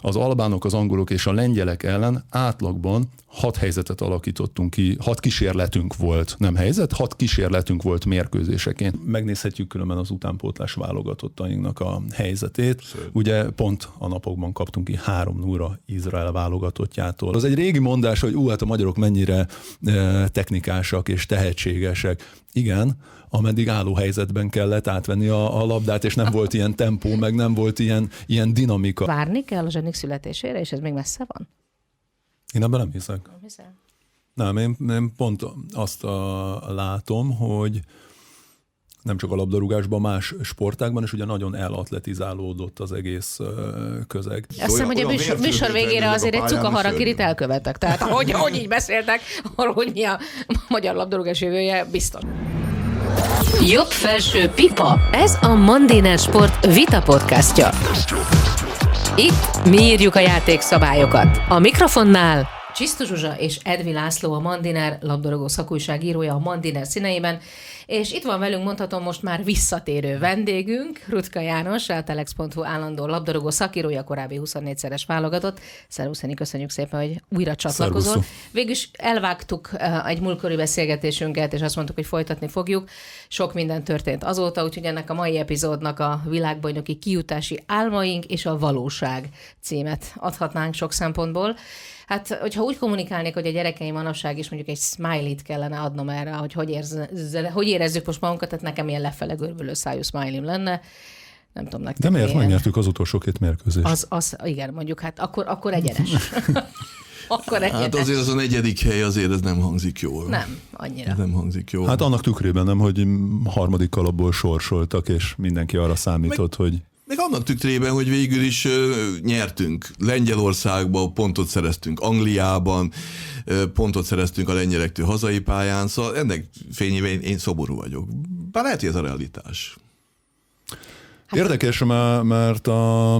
az albánok, az angolok és a lengyelek ellen átlagban hat helyzetet alakítottunk ki, hat kísérletünk volt, nem helyzet, hat kísérletünk volt mérkőzéseként. Megnézhetjük különben az utánpótlás válogatottainknak a helyzetét. Szép. Ugye pont a napokban kaptunk ki három núra Izrael válogatottjától. Az egy régi mondás, hogy ú, hát a magyarok mennyire e, technikásak és tehetségesek. Igen, ameddig álló helyzetben kellett átvenni a, a labdát, és nem volt ilyen tempó, meg nem volt ilyen, ilyen dinamika. Várni kell a zsenik születésére, és ez még messze van? Én ebben nem hiszek. Nem hiszem. Nem, én, én pont azt a, látom, hogy nem csak a labdarúgásban, más sportákban is ugye nagyon elatletizálódott az egész közeg. Azt hiszem, hogy a műsor, műsor végére azért egy cuka harakirit elkövetek. Tehát hogy, hogy így beszéltek, arról, hogy mi a magyar labdarúgás jövője, biztos. Jobb felső pipa. Ez a Mandiner Sport Vita podcastja. Itt mi írjuk a játékszabályokat. A mikrofonnál Csisztu Zsuzsa és Edvi László a Mandiner labdarúgó szakújságírója a Mandiner színeiben, és itt van velünk, mondhatom most már visszatérő vendégünk, Rutka János, a telex.hu állandó labdarúgó szakírója, korábbi 24-szeres válogatott. Szervusz, köszönjük szépen, hogy újra csatlakozol. Végülis elvágtuk eh, egy múltkori beszélgetésünket, és azt mondtuk, hogy folytatni fogjuk. Sok minden történt azóta, úgyhogy ennek a mai epizódnak a világbajnoki kijutási álmaink és a valóság címet adhatnánk sok szempontból. Hát, hogyha úgy kommunikálnék, hogy a gyerekeim manapság is mondjuk egy smiley-t kellene adnom erre, hogy hogy, érz, hogy érezzük most magunkat, tehát nekem ilyen lefele görbülő szájú smiley lenne nem tudom nektek. De miért megnyertük az utolsó két mérkőzést? Az, az, igen, mondjuk, hát akkor, akkor egyenes. akkor egyenes. Hát azért az a negyedik hely azért ez nem hangzik jól. Nem, annyira. Ez nem hangzik jól. Hát annak tükrében nem, hogy harmadik kalapból sorsoltak, és mindenki arra számított, Meg... hogy meg annak tükrében, hogy végül is uh, nyertünk. Lengyelországban pontot szereztünk, Angliában uh, pontot szereztünk a lengyelektől hazai pályán, szóval ennek fényében én, én szoború vagyok. Bár lehet, hogy ez a realitás. Hát, Érdekes, mert, a,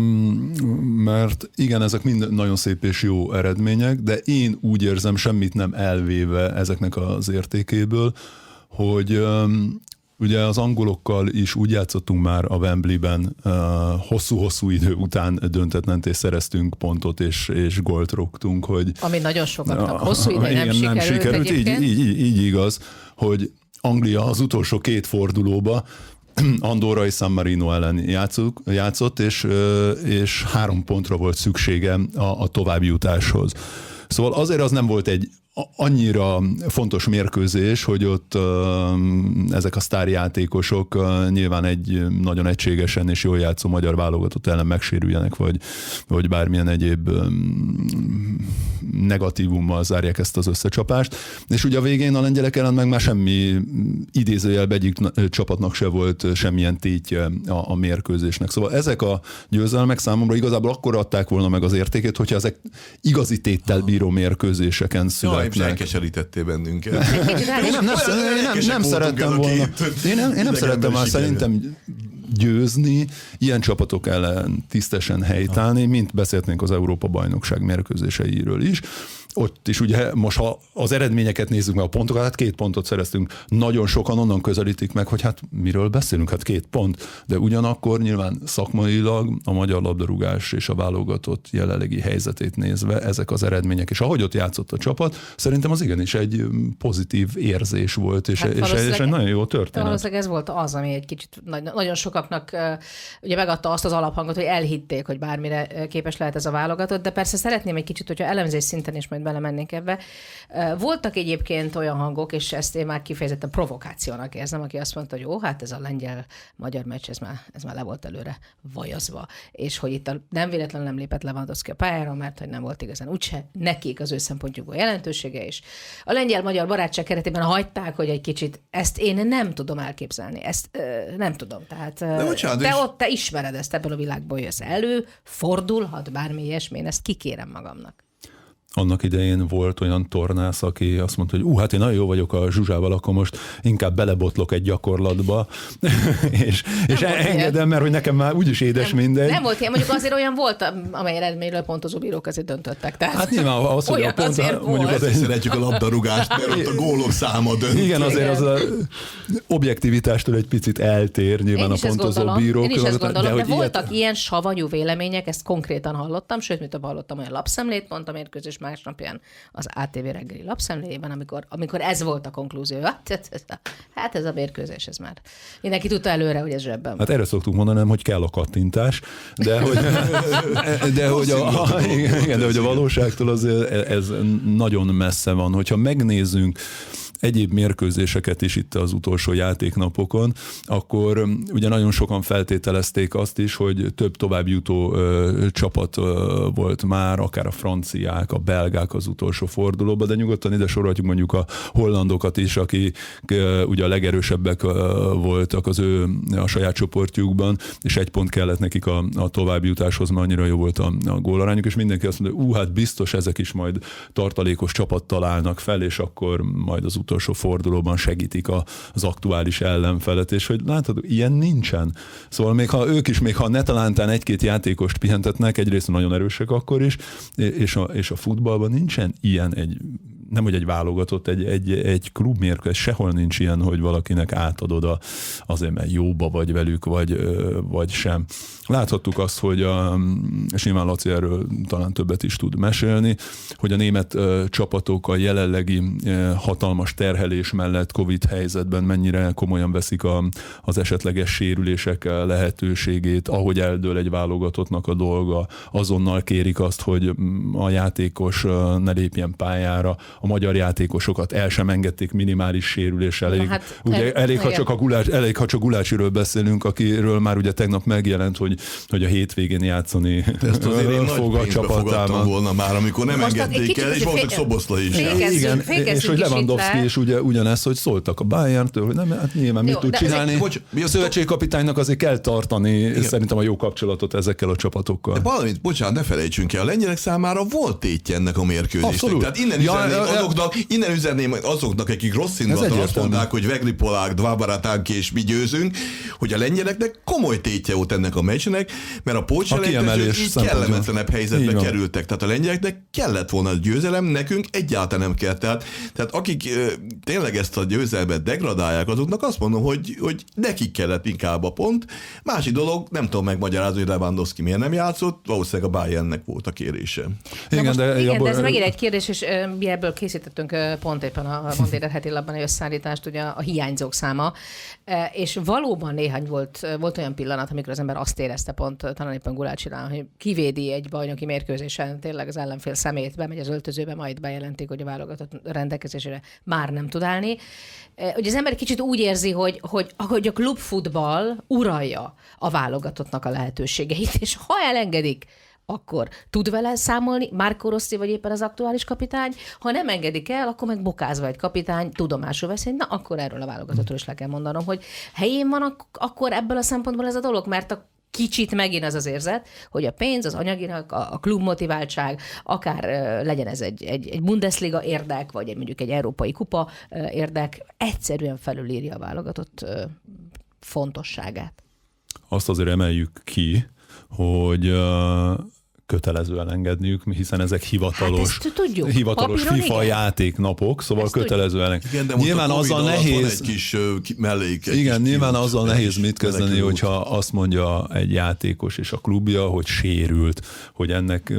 mert igen, ezek mind nagyon szép és jó eredmények, de én úgy érzem, semmit nem elvéve ezeknek az értékéből, hogy Ugye az angolokkal is úgy játszottunk már a Wembley-ben, hosszú-hosszú idő után döntetlentés szereztünk pontot és, és gólt rúgtunk, hogy... Ami nagyon sokaknak hosszú ideig nem, igen, nem sikerült, így, így, így, így igaz, hogy Anglia az utolsó két fordulóba Andorra és San Marino ellen játszuk, játszott, és, és három pontra volt szüksége a, a továbbjutáshoz. Szóval azért az nem volt egy annyira fontos mérkőzés, hogy ott ezek a sztárjátékosok nyilván egy nagyon egységesen és jól játszó magyar válogatott ellen megsérüljenek, vagy, vagy bármilyen egyéb negatívummal zárják ezt az összecsapást. És ugye a végén a lengyelek ellen meg már semmi idézőjelbe egyik csapatnak se volt semmilyen tétje a, a mérkőzésnek. Szóval ezek a győzelmek számomra igazából akkor adták volna meg az értékét, hogyha ezek igazi téttel bíró mérkőzéseken születnek sajnos elkeserítettél bennünket. Én nem, nem, nem, nem szerettem volna. Én nem, én nem szerettem már szerintem győzni, ilyen csapatok ellen tisztesen helytállni, mint beszéltnénk az Európa-bajnokság mérkőzéseiről is ott is ugye most ha az eredményeket nézzük meg a pontokat, hát két pontot szereztünk. Nagyon sokan onnan közelítik meg, hogy hát miről beszélünk, hát két pont. De ugyanakkor nyilván szakmailag a magyar labdarúgás és a válogatott jelenlegi helyzetét nézve ezek az eredmények, és ahogy ott játszott a csapat, szerintem az igenis egy pozitív érzés volt, és, hát és, és egy nagyon jó történet. Valószínűleg ez volt az, ami egy kicsit nagyon sokaknak ugye megadta azt az alaphangot, hogy elhitték, hogy bármire képes lehet ez a válogatott, de persze szeretném egy kicsit, hogyha elemzés szinten is majd belemennénk ebbe. Voltak egyébként olyan hangok, és ezt én már kifejezetten provokációnak érzem, aki azt mondta, hogy jó, hát ez a lengyel-magyar meccs, ez már, ez már le volt előre vajazva, és hogy itt a, nem véletlenül nem lépett Lewandowski a pályára, mert hogy nem volt igazán úgyse nekik az ő szempontjukból jelentősége, és a lengyel-magyar barátság keretében hagyták, hogy egy kicsit ezt én nem tudom elképzelni, ezt ö, nem tudom, tehát ö, bocsánat, te ott te ismered ezt, ebből a világból jössz elő, fordulhat bármi ilyesmi, én ezt kikérem magamnak annak idején volt olyan tornász, aki azt mondta, hogy ú, hát én nagyon jó vagyok a zsuzsával, akkor most inkább belebotlok egy gyakorlatba, és, és engedem, mert hogy nekem már úgyis édes nem, mindegy. Nem volt ilyen, mondjuk azért olyan volt, amely eredményről pontozó bírók azért döntöttek. Tehát hát nyilván az, hogy a pont, mondjuk az egy... szeretjük a labdarúgást, mert ott a gólok száma dönt. Igen, azért az a objektivitástól egy picit eltér nyilván a pontozó bírók. Én is ezt gondolom, de, de, de voltak ilyet... ilyen savanyú vélemények, ezt konkrétan hallottam, sőt, mint hallottam olyan lapszemlét, pont a mérkőzés másnapján az ATV reggeli lapszemléjében, amikor, amikor ez volt a konklúzió. Hát, hát ez a mérkőzés, ez már. Mindenki tudta előre, hogy ez zsebben Hát erre szoktuk mondani, nem, hogy kell a kattintás, de hogy, de hogy, a, a, igen, de hogy a valóságtól az ez nagyon messze van. Hogyha megnézzünk egyéb mérkőzéseket is itt az utolsó játéknapokon, akkor um, ugye nagyon sokan feltételezték azt is, hogy több tovább jutó ö, csapat volt már, akár a franciák, a belgák az utolsó fordulóban, de nyugodtan ide sorolhatjuk mondjuk a hollandokat is, akik ugye a legerősebbek voltak az ő a saját csoportjukban, és egy pont kellett nekik a, a továbbjutáshoz, mert annyira jó volt a, a gólarányuk, és mindenki azt mondja, ú, hát biztos ezek is majd tartalékos csapat találnak fel, és akkor majd az utolsó fordulóban segítik a, az aktuális ellenfelet, és hogy látod, ilyen nincsen. Szóval még ha ők is, még ha netalántán egy-két játékost pihentetnek, egyrészt nagyon erősek akkor is, és a, és a futballban nincsen ilyen egy nem hogy egy válogatott, egy, egy, egy klubmérkőzés, sehol nincs ilyen, hogy valakinek átadod a, azért, mert jóba vagy velük, vagy, vagy sem. Láthattuk azt, hogy a, és nyilván Laci erről talán többet is tud mesélni, hogy a német csapatok a jelenlegi hatalmas terhelés mellett Covid helyzetben mennyire komolyan veszik a, az esetleges sérülések lehetőségét, ahogy eldől egy válogatottnak a dolga, azonnal kérik azt, hogy a játékos ne lépjen pályára, a magyar játékosokat el sem engedték minimális sérüléssel. Elég, hát, ugye, elég, ha csak a gulács, elég, ha csak Gulácsiről beszélünk, akiről már ugye tegnap megjelent, hogy, hogy a hétvégén játszani Ezt azért én fog a csapatában. volna már, amikor nem Most engedték el, és voltak Szoboszla is. Igen, és hogy Lewandowski is ugye, ugyanez, hogy szóltak a Bayern-től, hogy nem, hát nyilván mit tud csinálni. A szövetségkapitánynak azért kell tartani igen. szerintem a jó kapcsolatot ezekkel a csapatokkal. De valamit, bocsánat, ne felejtsünk el, a lengyelek számára volt tétje ennek a mérkőzésnek. Abszolút. Tehát innen ja, azoknak, innen üzenném azoknak, akik rossz indulattal azt mondták, hogy Vegli Polák, Dvabaratánk és mi győzünk, hogy a lengyeleknek komoly tétje volt ennek a meccsnek, mert a pócselejtezők így kellemetlenebb helyzetbe így kerültek. Tehát a lengyeleknek kellett volna a győzelem, nekünk egyáltalán nem kell. Tehát, tehát akik tényleg ezt a győzelmet degradálják, azoknak azt mondom, hogy, hogy nekik kellett inkább a pont. Másik dolog, nem tudom megmagyarázni, hogy Lewandowski miért nem játszott, valószínűleg a Bayernnek volt a kérése. Igen, most, de, igen, de ez megint egy kérdés, és mi ebből készítettünk pont éppen a Mondéret heti labban egy összeállítást, ugye a hiányzók száma, és valóban néhány volt, volt olyan pillanat, amikor az ember azt érezte pont, talán éppen Gulácsirán, hogy kivédi egy bajnoki mérkőzésen tényleg az ellenfél szemét, bemegy az öltözőbe, majd bejelentik, hogy a válogatott rendelkezésére már nem tud állni. Ugye az ember kicsit úgy érzi, hogy, hogy, hogy a klubfutball uralja a válogatottnak a lehetőségeit, és ha elengedik, akkor tud vele számolni Márko Rossi, vagy éppen az aktuális kapitány, ha nem engedik el, akkor meg bokázva egy kapitány tudomásul veszi, na akkor erről a válogatottról is le kell mondanom, hogy helyén van ak- akkor ebből a szempontból ez a dolog, mert a kicsit megint az az érzet, hogy a pénz, az anyaginak, a, a klubmotiváltság, akár uh, legyen ez egy, egy, egy Bundesliga érdek, vagy egy, mondjuk egy európai kupa uh, érdek, egyszerűen felülírja a válogatott uh, fontosságát. Azt azért emeljük ki, hogy kötelező elengedniük, hiszen ezek hivatalos, hát tudjuk. hivatalos Papíron, FIFA igen. játéknapok, szóval ezt kötelező elengedniük. Igen, de nyilván azzal nehéz, egy kis mellék. Egy igen, kis nyilván azzal nehéz mit kezdeni, hogyha azt mondja egy játékos és a klubja, hogy sérült, hogy ennek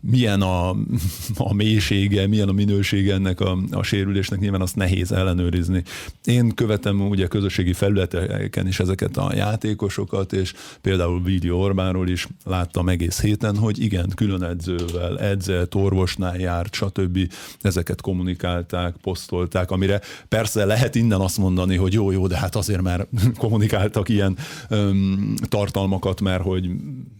milyen a, a mélysége, milyen a minősége ennek a, a sérülésnek, nyilván azt nehéz ellenőrizni. Én követem ugye közösségi felületeken is ezeket a játékosokat, és például Vídeó Orbánról is láttam egész héten, hogy hogy igen, külön edzővel, edzett, orvosnál járt, stb. Ezeket kommunikálták, posztolták, amire persze lehet innen azt mondani, hogy jó, jó, de hát azért már kommunikáltak ilyen öm, tartalmakat, mert hogy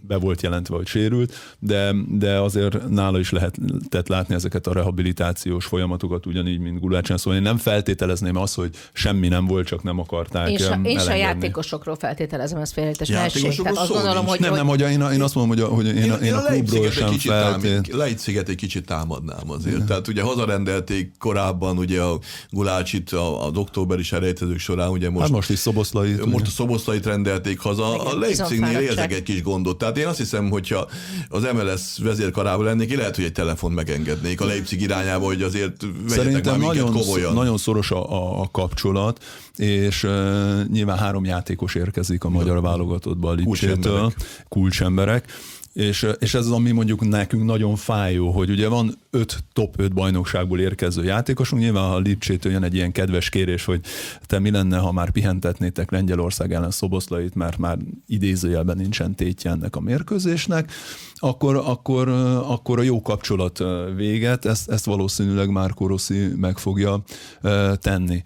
be volt jelentve, hogy sérült, de, de azért nála is lehetett látni ezeket a rehabilitációs folyamatokat, ugyanígy, mint Gulácsán. Szóval én nem feltételezném azt, hogy semmi nem volt, csak nem akarták És a, én a játékosokról feltételezem, ez félretes messég. Tehát azt gondolom, hogy... Nem, nem, hogy én, én azt mondom, hogy, a, hogy én, én, én a klubról sem feltét. Egy kicsit támadnám azért. Igen. Tehát ugye hazarendelték korábban ugye a Gulácsit a, a októberi selejtezők során, ugye most... Hát most is Szoboszlait. Most ugye. a Szoboszlait rendelték haza. Igen, a Leipzignél érzek egy kis gondot. Tehát én azt hiszem, hogyha az MLS vezérkarában lennék, lehet, hogy egy telefon megengednék a Leipzig irányába, hogy azért Szerintem nagyon, komolyan. nagyon szoros a, a, kapcsolat, és uh, nyilván három játékos érkezik a magyar válogatottba a Lipcsétől, kulcsemberek és, és ez az, ami mondjuk nekünk nagyon fájó, hogy ugye van öt top 5 bajnokságból érkező játékosunk, nyilván a Lipcsétől jön egy ilyen kedves kérés, hogy te mi lenne, ha már pihentetnétek Lengyelország ellen Szoboszlait, mert már idézőjelben nincsen tétje ennek a mérkőzésnek, akkor, akkor, akkor a jó kapcsolat véget, ezt, ezt valószínűleg már Rossi meg fogja tenni.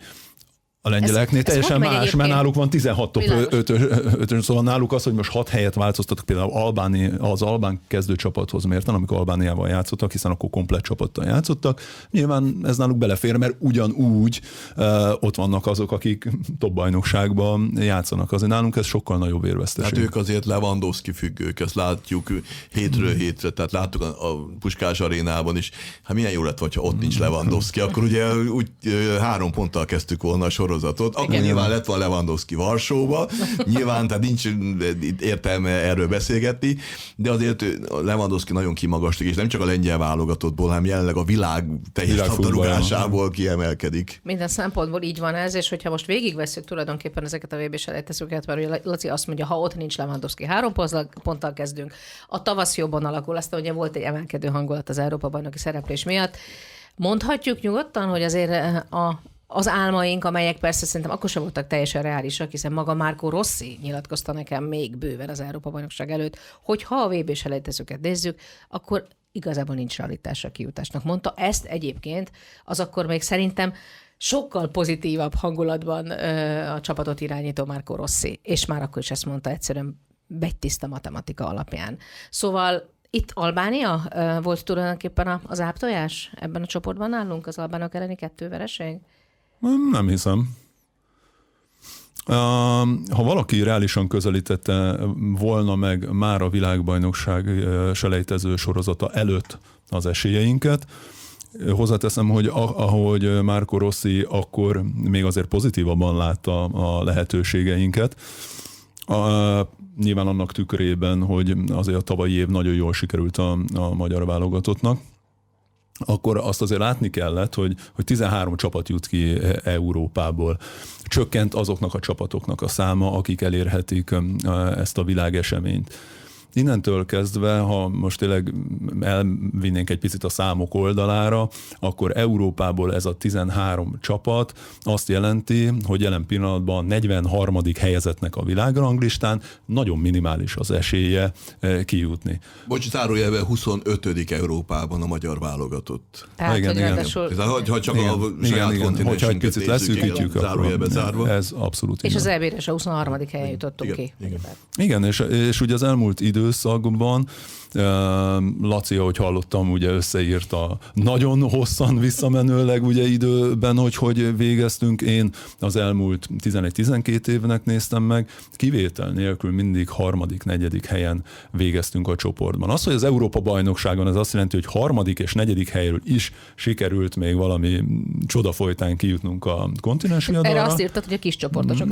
A lengyeleknél ez, teljesen ez más, mert náluk van 16 top 5 szóval náluk az, hogy most 6 helyet változtattak például Albáni, az Albán kezdőcsapathoz mérten, amikor Albániával játszottak, hiszen akkor komplet csapattal játszottak. Nyilván ez náluk belefér, mert ugyanúgy uh, ott vannak azok, akik top bajnokságban játszanak. Azért nálunk ez sokkal nagyobb érveszteség. Hát ők azért Lewandowski függők, ezt látjuk hétről hétre, tehát láttuk a, a Puskás arénában is. Hát milyen jó lett, hogyha ott nincs Lewandowski, akkor ugye úgy három ponttal kezdtük volna a sor sorozatot, akkor Igen, nyilván lett van Lewandowski Varsóba, nyilván, tehát nincs értelme erről beszélgetni, de azért Lewandowski nagyon kimagasztik, és nem csak a lengyel válogatottból, hanem jelenleg a világ teljes labdarúgásából kiemelkedik. Minden szempontból így van ez, és hogyha most végigveszünk tulajdonképpen ezeket a vb selejtezőket, mert Laci azt mondja, ha ott nincs Lewandowski, három ponttal kezdünk, a tavasz jobban alakul, aztán ugye volt egy emelkedő hangulat az Európa bajnoki szereplés miatt, Mondhatjuk nyugodtan, hogy azért a, az álmaink, amelyek persze szerintem akkor sem voltak teljesen reálisak, hiszen maga Márko Rossi nyilatkozta nekem még bőven az Európa-bajnokság előtt, hogy ha a vb selejtezőket nézzük, akkor igazából nincs realitás a kijutásnak. Mondta ezt egyébként, az akkor még szerintem sokkal pozitívabb hangulatban ö, a csapatot irányító Márko Rossi, és már akkor is ezt mondta egyszerűen tiszta matematika alapján. Szóval itt Albánia ö, volt tulajdonképpen az áptojás ebben a csoportban nálunk, az albánok elleni kettő vereség? Nem hiszem. Ha valaki reálisan közelítette volna meg már a világbajnokság selejtező sorozata előtt az esélyeinket, Hozzáteszem, hogy ahogy Márko Rossi akkor még azért pozitívabban látta a lehetőségeinket, a, nyilván annak tükrében, hogy azért a tavalyi év nagyon jól sikerült a, a magyar válogatottnak, akkor azt azért látni kellett, hogy, hogy 13 csapat jut ki Európából. Csökkent azoknak a csapatoknak a száma, akik elérhetik ezt a világeseményt innentől kezdve, ha most tényleg elvinnénk egy picit a számok oldalára, akkor Európából ez a 13 csapat azt jelenti, hogy jelen pillanatban a 43. helyezetnek a világranglistán nagyon minimális az esélye eh, kijutni. Bocs, zárójelben 25. Európában a magyar válogatott. Tehát, igen, igen. Ráadásul... Ha, ha csak igen, a igen, igen. Hogyha egy picit leszűkítjük, akkor zárva. ez abszolút. És igen. az EB-re a 23. helyen jutottunk igen, ki. Igen, igen és, és ugye az elmúlt idő időszakban. Laci, ahogy hallottam, ugye összeírta nagyon hosszan visszamenőleg ugye időben, hogy hogy végeztünk. Én az elmúlt 11-12 évnek néztem meg, kivétel nélkül mindig harmadik, negyedik helyen végeztünk a csoportban. Az, hogy az Európa bajnokságon, ez azt jelenti, hogy harmadik és negyedik helyről is sikerült még valami csoda folytán kijutnunk a kontinens Erre azt írtad, hogy a kis csoportosok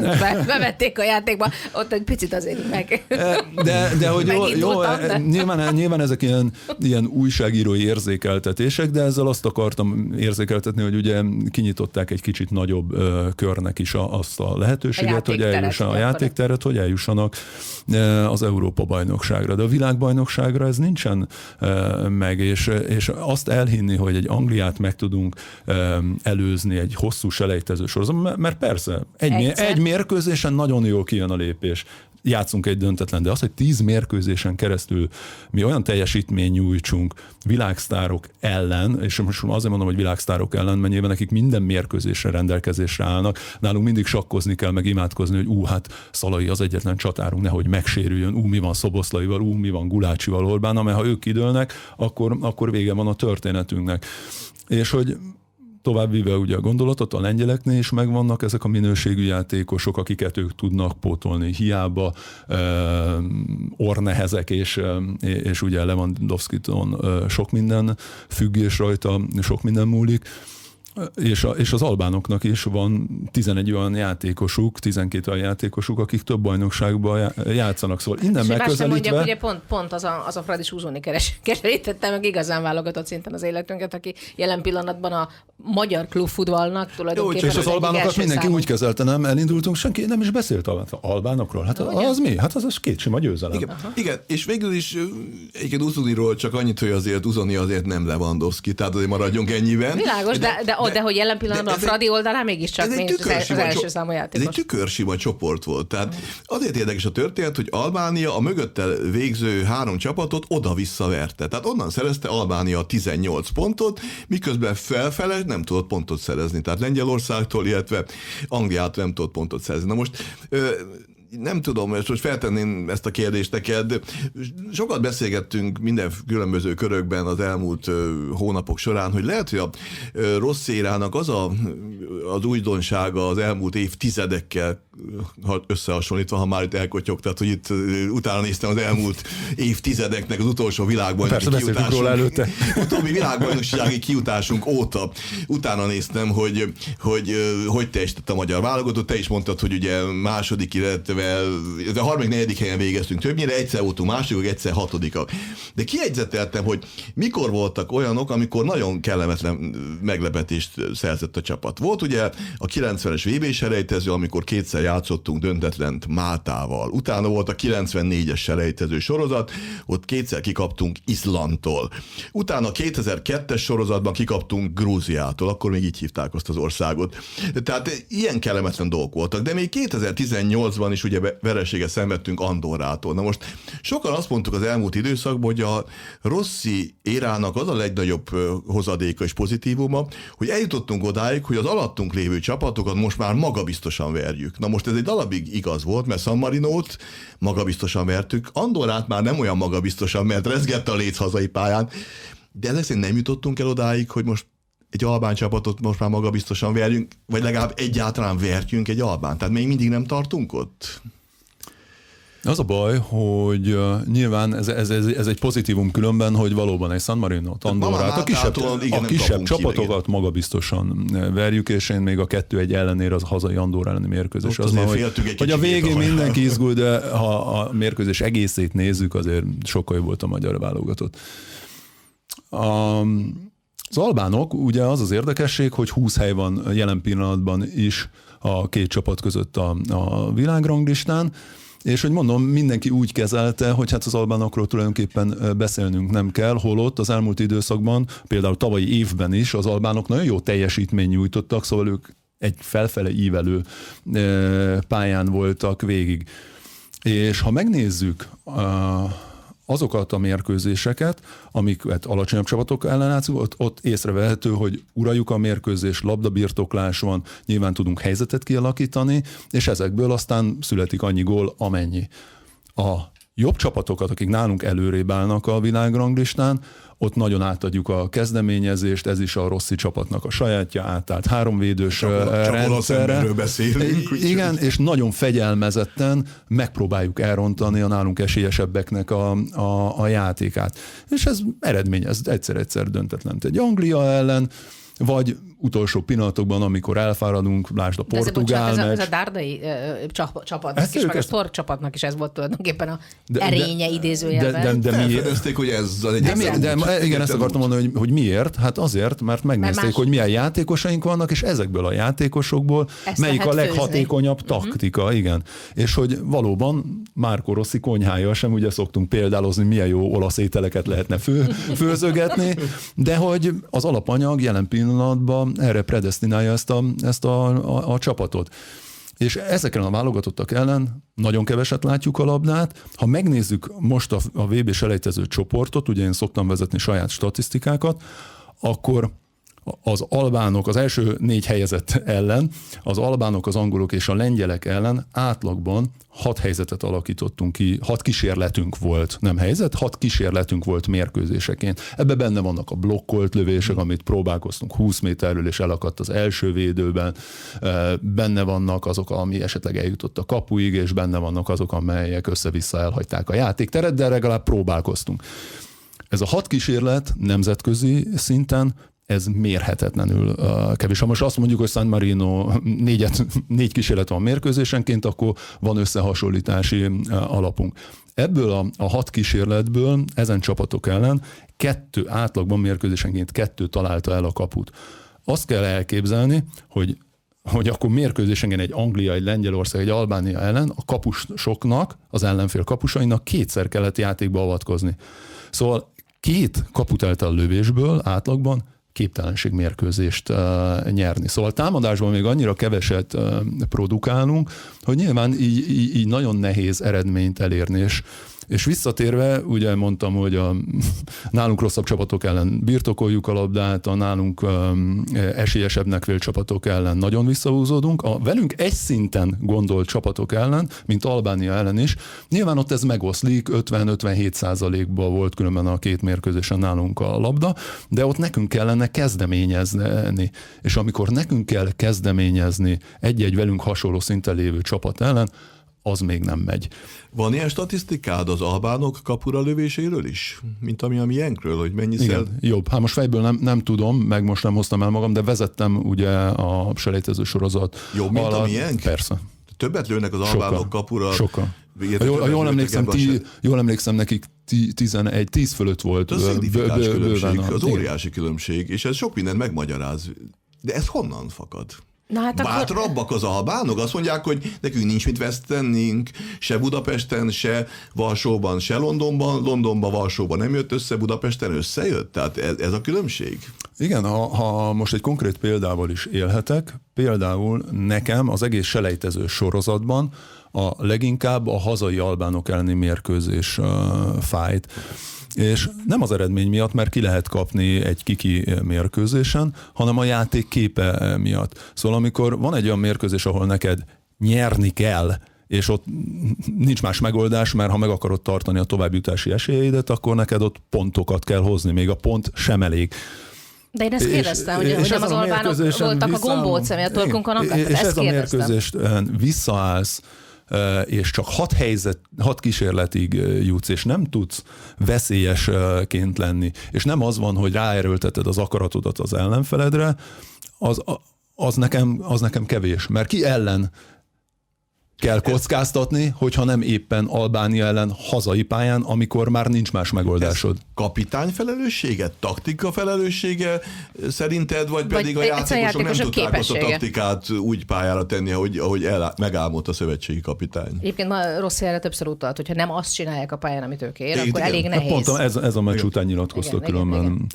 bevették a játékba, ott egy picit azért meg. De, de hogy jó, jó nyilván, nyilván ezek ilyen, ilyen újságírói érzékeltetések, de ezzel azt akartam érzékeltetni, hogy ugye kinyitották egy kicsit nagyobb ö, körnek is a, azt a lehetőséget, a hogy eljussanak a játékteret, hogy eljussanak az Európa bajnokságra. De a világbajnokságra ez nincsen meg, és, és azt elhinni, hogy egy Angliát meg tudunk előzni egy hosszú selejtező sorozat, mert persze, egy, egy mérkőzésen nagyon jól kijön a lépés játszunk egy döntetlen, de az, hogy tíz mérkőzésen keresztül mi olyan teljesítmény nyújtsunk világsztárok ellen, és most azért mondom, hogy világsztárok ellen, mert nyilván nekik minden mérkőzésre rendelkezésre állnak, nálunk mindig sakkozni kell, meg imádkozni, hogy ú, hát Szalai az egyetlen csatárunk, nehogy megsérüljön, ú, mi van Szoboszlaival, ú, mi van Gulácsival, Orbán, mert ha ők kidőlnek, akkor, akkor vége van a történetünknek. És hogy továbbvíve ugye a gondolatot, a lengyeleknél is megvannak ezek a minőségű játékosok, akiket ők tudnak pótolni. Hiába ornehezek, és, és ugye Lewandowski-ton sok minden függ, és rajta sok minden múlik és, a, és az albánoknak is van 11 olyan játékosuk, 12 olyan játékosuk, akik több bajnokságban játszanak. Szóval innen és megközelítve... mondjak, ugye pont, pont az a, az a Fradi Súzóni keres, keserítette meg igazán válogatott szinten az életünket, aki jelen pillanatban a magyar klubfutballnak tulajdonképpen Jó, és az, az albánokat mindenki számú. úgy kezelte, nem? Elindultunk, senki nem is beszélt a albánokról. Hát az, az mi? Hát az, az két sima győzelem. Igen, igen, és végül is egyébként Uzuniról csak annyit, hogy azért Uzoni azért nem Lewandowski, tehát azért maradjunk ennyiben. Világos, de, de, de de, de hogy jelen pillanatban a Fradi oldalán mégiscsak még az, az első számú játékos. Ez egy tükörsima csoport volt. Tehát azért érdekes a történet, hogy Albánia a mögötte végző három csapatot oda-vissza verte. Tehát onnan szerezte Albánia 18 pontot, miközben felfele nem tudott pontot szerezni. Tehát Lengyelországtól, illetve Angliától nem tudott pontot szerezni. Na most nem tudom, és most feltenném ezt a kérdést neked. Sokat beszélgettünk minden különböző körökben az elmúlt hónapok során, hogy lehet, hogy a rossz érának az a, az újdonsága az elmúlt évtizedekkel összehasonlítva, ha már itt elkotyogtat, hogy itt utána néztem az elmúlt évtizedeknek az utolsó világbajnoki kiutásunk. előtte. Utóbbi világbajnoksági kiutásunk óta utána néztem, hogy hogy, hogy teljesített a magyar válogatott. Te is mondtad, hogy ugye második, illetve a harmadik, negyedik helyen végeztünk. Többnyire egyszer voltunk másodikok, egyszer hatodikak. De kiegyzeteltem, hogy mikor voltak olyanok, amikor nagyon kellemetlen meglepetést szerzett a csapat. Volt ugye a 90-es VB selejtező, amikor kétszer játszottunk döntetlent Máltával. Utána volt a 94-es selejtező sorozat, ott kétszer kikaptunk Izlandtól. Utána a 2002-es sorozatban kikaptunk Grúziától, akkor még így hívták azt az országot. Tehát ilyen kellemetlen dolgok voltak, de még 2018-ban is ugye vereséget szenvedtünk Andorrától. Na most sokan azt mondtuk az elmúlt időszakban, hogy a Rossi érának az a legnagyobb hozadéka és pozitívuma, hogy eljutottunk odáig, hogy az alattunk lévő csapatokat most már magabiztosan verjük. Na most ez egy darabig igaz volt, mert San Marinót magabiztosan vertük, Andorát már nem olyan magabiztosan, mert rezgett a léc hazai pályán, de ezek nem jutottunk el odáig, hogy most egy albán csapatot most már magabiztosan verjünk, vagy legalább egyáltalán verjünk egy albán. Tehát még mindig nem tartunk ott? Az a baj, hogy uh, nyilván ez, ez, ez, ez egy pozitívum különben, hogy valóban egy San Marino, Andorrát, a kisebb, igen, a kisebb csapatokat ki, magabiztosan verjük, és én még a kettő egy ellenére az hazai Andorra elleni mérkőzés. Az, az hogy, hogy a végén mindenki izgul, de ha a mérkőzés egészét nézzük, azért sokkal jobb volt a magyar válogatott. Um, az albánok, ugye az az érdekesség, hogy 20 hely van jelen pillanatban is a két csapat között a, a világranglistán, és hogy mondom, mindenki úgy kezelte, hogy hát az albánokról tulajdonképpen beszélnünk nem kell, holott az elmúlt időszakban, például tavalyi évben is az albánok nagyon jó teljesítmény nyújtottak, szóval ők egy felfele ívelő pályán voltak végig. És ha megnézzük azokat a mérkőzéseket, amiket alacsonyabb csapatok ellen játszunk, ott, ott észrevehető, hogy uraljuk a mérkőzés, labdabirtoklás van, nyilván tudunk helyzetet kialakítani, és ezekből aztán születik annyi gól, amennyi. A jobb csapatokat, akik nálunk előrébb állnak a világranglistán, ott nagyon átadjuk a kezdeményezést, ez is a Rossi csapatnak a sajátja, átállt háromvédős rendszerre. beszélünk. Igen, és nagyon fegyelmezetten megpróbáljuk elrontani a nálunk esélyesebbeknek a, a, a játékát. És ez eredményez egyszer-egyszer döntetlen. Egy Anglia ellen, vagy utolsó pillanatokban, amikor elfáradunk, lásd a portugál ez, a, ez a dárdai uh, csapatnak ezt is, meg a Stork csapatnak is ez volt tulajdonképpen a de, erénye de, idézőjelben. De, de, de miért? hogy ez egy de, mi, de, igen, ezt akartam mondani, hogy, hogy miért? Hát azért, mert megnézték, mert más... hogy milyen játékosaink vannak, és ezekből a játékosokból ezt melyik a leghatékonyabb főzni. Mhm. taktika, uh-huh. igen. És hogy valóban Márko Rossi konyhája sem, ugye szoktunk példálozni, milyen jó olasz ételeket lehetne fő, főzögetni, de hogy az alapanyag jelen pillanatban erre predestinálja ezt a, ezt a, a, a csapatot. És ezeken a válogatottak ellen nagyon keveset látjuk a labdát. Ha megnézzük most a, a VB selejtező csoportot, ugye én szoktam vezetni saját statisztikákat, akkor az albánok, az első négy helyezett ellen, az albánok, az angolok és a lengyelek ellen átlagban hat helyzetet alakítottunk ki, hat kísérletünk volt, nem helyzet, hat kísérletünk volt mérkőzéseként. Ebbe benne vannak a blokkolt lövések, amit próbálkoztunk 20 méterről, és elakadt az első védőben. Benne vannak azok, ami esetleg eljutott a kapuig, és benne vannak azok, amelyek össze-vissza elhagyták a játékteret, de legalább próbálkoztunk. Ez a hat kísérlet nemzetközi szinten ez mérhetetlenül kevés. Ha most azt mondjuk, hogy San Marino négyet, négy kísérlet van mérkőzésenként, akkor van összehasonlítási alapunk. Ebből a, a hat kísérletből ezen csapatok ellen kettő átlagban mérkőzésenként kettő találta el a kaput. Azt kell elképzelni, hogy hogy akkor mérkőzésenként egy Anglia, egy Lengyelország, egy Albánia ellen a kapusoknak, az ellenfél kapusainak kétszer kellett játékba avatkozni. Szóval két kaput a lövésből átlagban képtelenség mérkőzést nyerni. Szóval támadásban még annyira keveset produkálunk, hogy nyilván így, így, így nagyon nehéz eredményt elérni, és és visszatérve, ugye mondtam, hogy a nálunk rosszabb csapatok ellen birtokoljuk a labdát, a nálunk um, esélyesebbnek vélt csapatok ellen nagyon visszahúzódunk. A velünk egy szinten gondolt csapatok ellen, mint Albánia ellen is, nyilván ott ez megoszlik, 50-57 százalékban volt különben a két mérkőzésen nálunk a labda, de ott nekünk kellene kezdeményezni. És amikor nekünk kell kezdeményezni egy-egy velünk hasonló szinten lévő csapat ellen, az még nem megy. Van ilyen statisztikád az albánok kapura lövéséről is? Mint ami a miénkről, hogy mennyi Igen, jobb. Hát most fejből nem, nem tudom, meg most nem hoztam el magam, de vezettem ugye a selejtező sorozat. Jobb, mint alatt. a miénk? Persze. Többet lőnek az albánok kapura. Sokkal. Ha jól, jól, emlékszem, ti, jól emlékszem, nekik 11, 10 fölött volt. Az bő, különbség, az óriási különbség, és ez sok mindent megmagyaráz. De ez honnan fakad? Na hát Bátrabbak akkor... az albánok? Azt mondják, hogy nekünk nincs mit vesztenünk, se Budapesten, se Varsóban, se Londonban. Londonban, Varsóban nem jött össze, Budapesten összejött? Tehát ez, ez a különbség? Igen, ha, ha most egy konkrét példával is élhetek, például nekem az egés selejtező sorozatban a leginkább a hazai albánok elleni mérkőzés uh, fájt. És nem az eredmény miatt, mert ki lehet kapni egy kiki mérkőzésen, hanem a játék képe miatt. Szóval amikor van egy olyan mérkőzés, ahol neked nyerni kell, és ott nincs más megoldás, mert ha meg akarod tartani a továbbjutási esélyeidet, akkor neked ott pontokat kell hozni, még a pont sem elég. De én ezt kérdeztem, és, hogy, hogy nem az albánok voltak a gombóc, ami a torkunkon akart. És ez a mérkőzést visszaállsz, és csak hat helyzet, hat kísérletig jutsz, és nem tudsz veszélyesként lenni, és nem az van, hogy ráerőlteted az akaratodat az ellenfeledre, az, az, nekem, az nekem kevés, mert ki ellen kell kockáztatni, hogyha nem éppen Albánia ellen hazai pályán, amikor már nincs más megoldásod. Ez kapitány felelőssége, taktika felelőssége szerinted, vagy, vagy pedig a játékosok nem tudták képessége. azt a taktikát úgy pályára tenni, ahogy, ahogy el, megálmodt a szövetségi kapitány? Egyébként ma rossz erre többször utalt, hogyha nem azt csinálják a pályán, amit ők ér, akkor igen. elég hát nehéz. Pont ez, ez a meccs után nyilatkoztak különben. Igen, igen.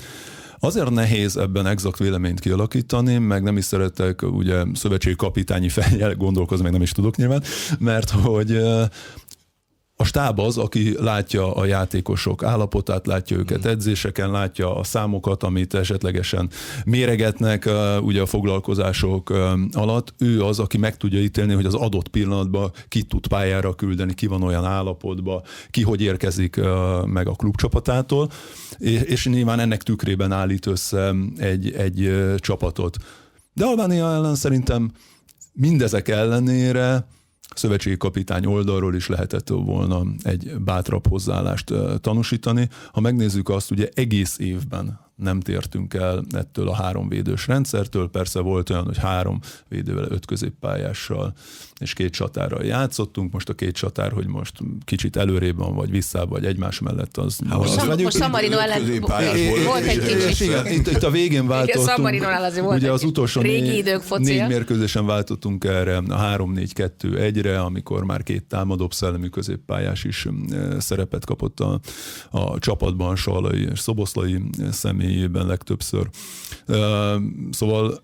Azért nehéz ebben exakt véleményt kialakítani, meg nem is szeretek ugye szövetségi kapitányi fejjel gondolkozni, meg nem is tudok nyilván, mert hogy a stáb az, aki látja a játékosok állapotát, látja őket edzéseken, látja a számokat, amit esetlegesen méregetnek ugye a foglalkozások alatt. Ő az, aki meg tudja ítélni, hogy az adott pillanatban ki tud pályára küldeni, ki van olyan állapotban, ki hogy érkezik meg a klubcsapatától, és nyilván ennek tükrében állít össze egy, egy csapatot. De Albánia ellen szerintem mindezek ellenére szövetségi kapitány oldalról is lehetett volna egy bátrabb hozzáállást tanúsítani. Ha megnézzük azt, ugye egész évben nem tértünk el ettől a három védős rendszertől. Persze volt olyan, hogy három védővel, öt középpályással és két csatárral játszottunk. Most a két csatár, hogy most kicsit előrébb van, vagy vissza, vagy egymás mellett az... Hát, most, az most San Marino ellen volt egy kicsit. Igen, itt, itt a végén váltottunk. Igen, ugye az utolsó régi idők négy mérkőzésen váltottunk erre a 3-4-2-1-re, amikor már két támadóbb szellemi középpályás is szerepet kapott a, a csapatban, Salai és Szoboszlai személy személyében legtöbbször. Szóval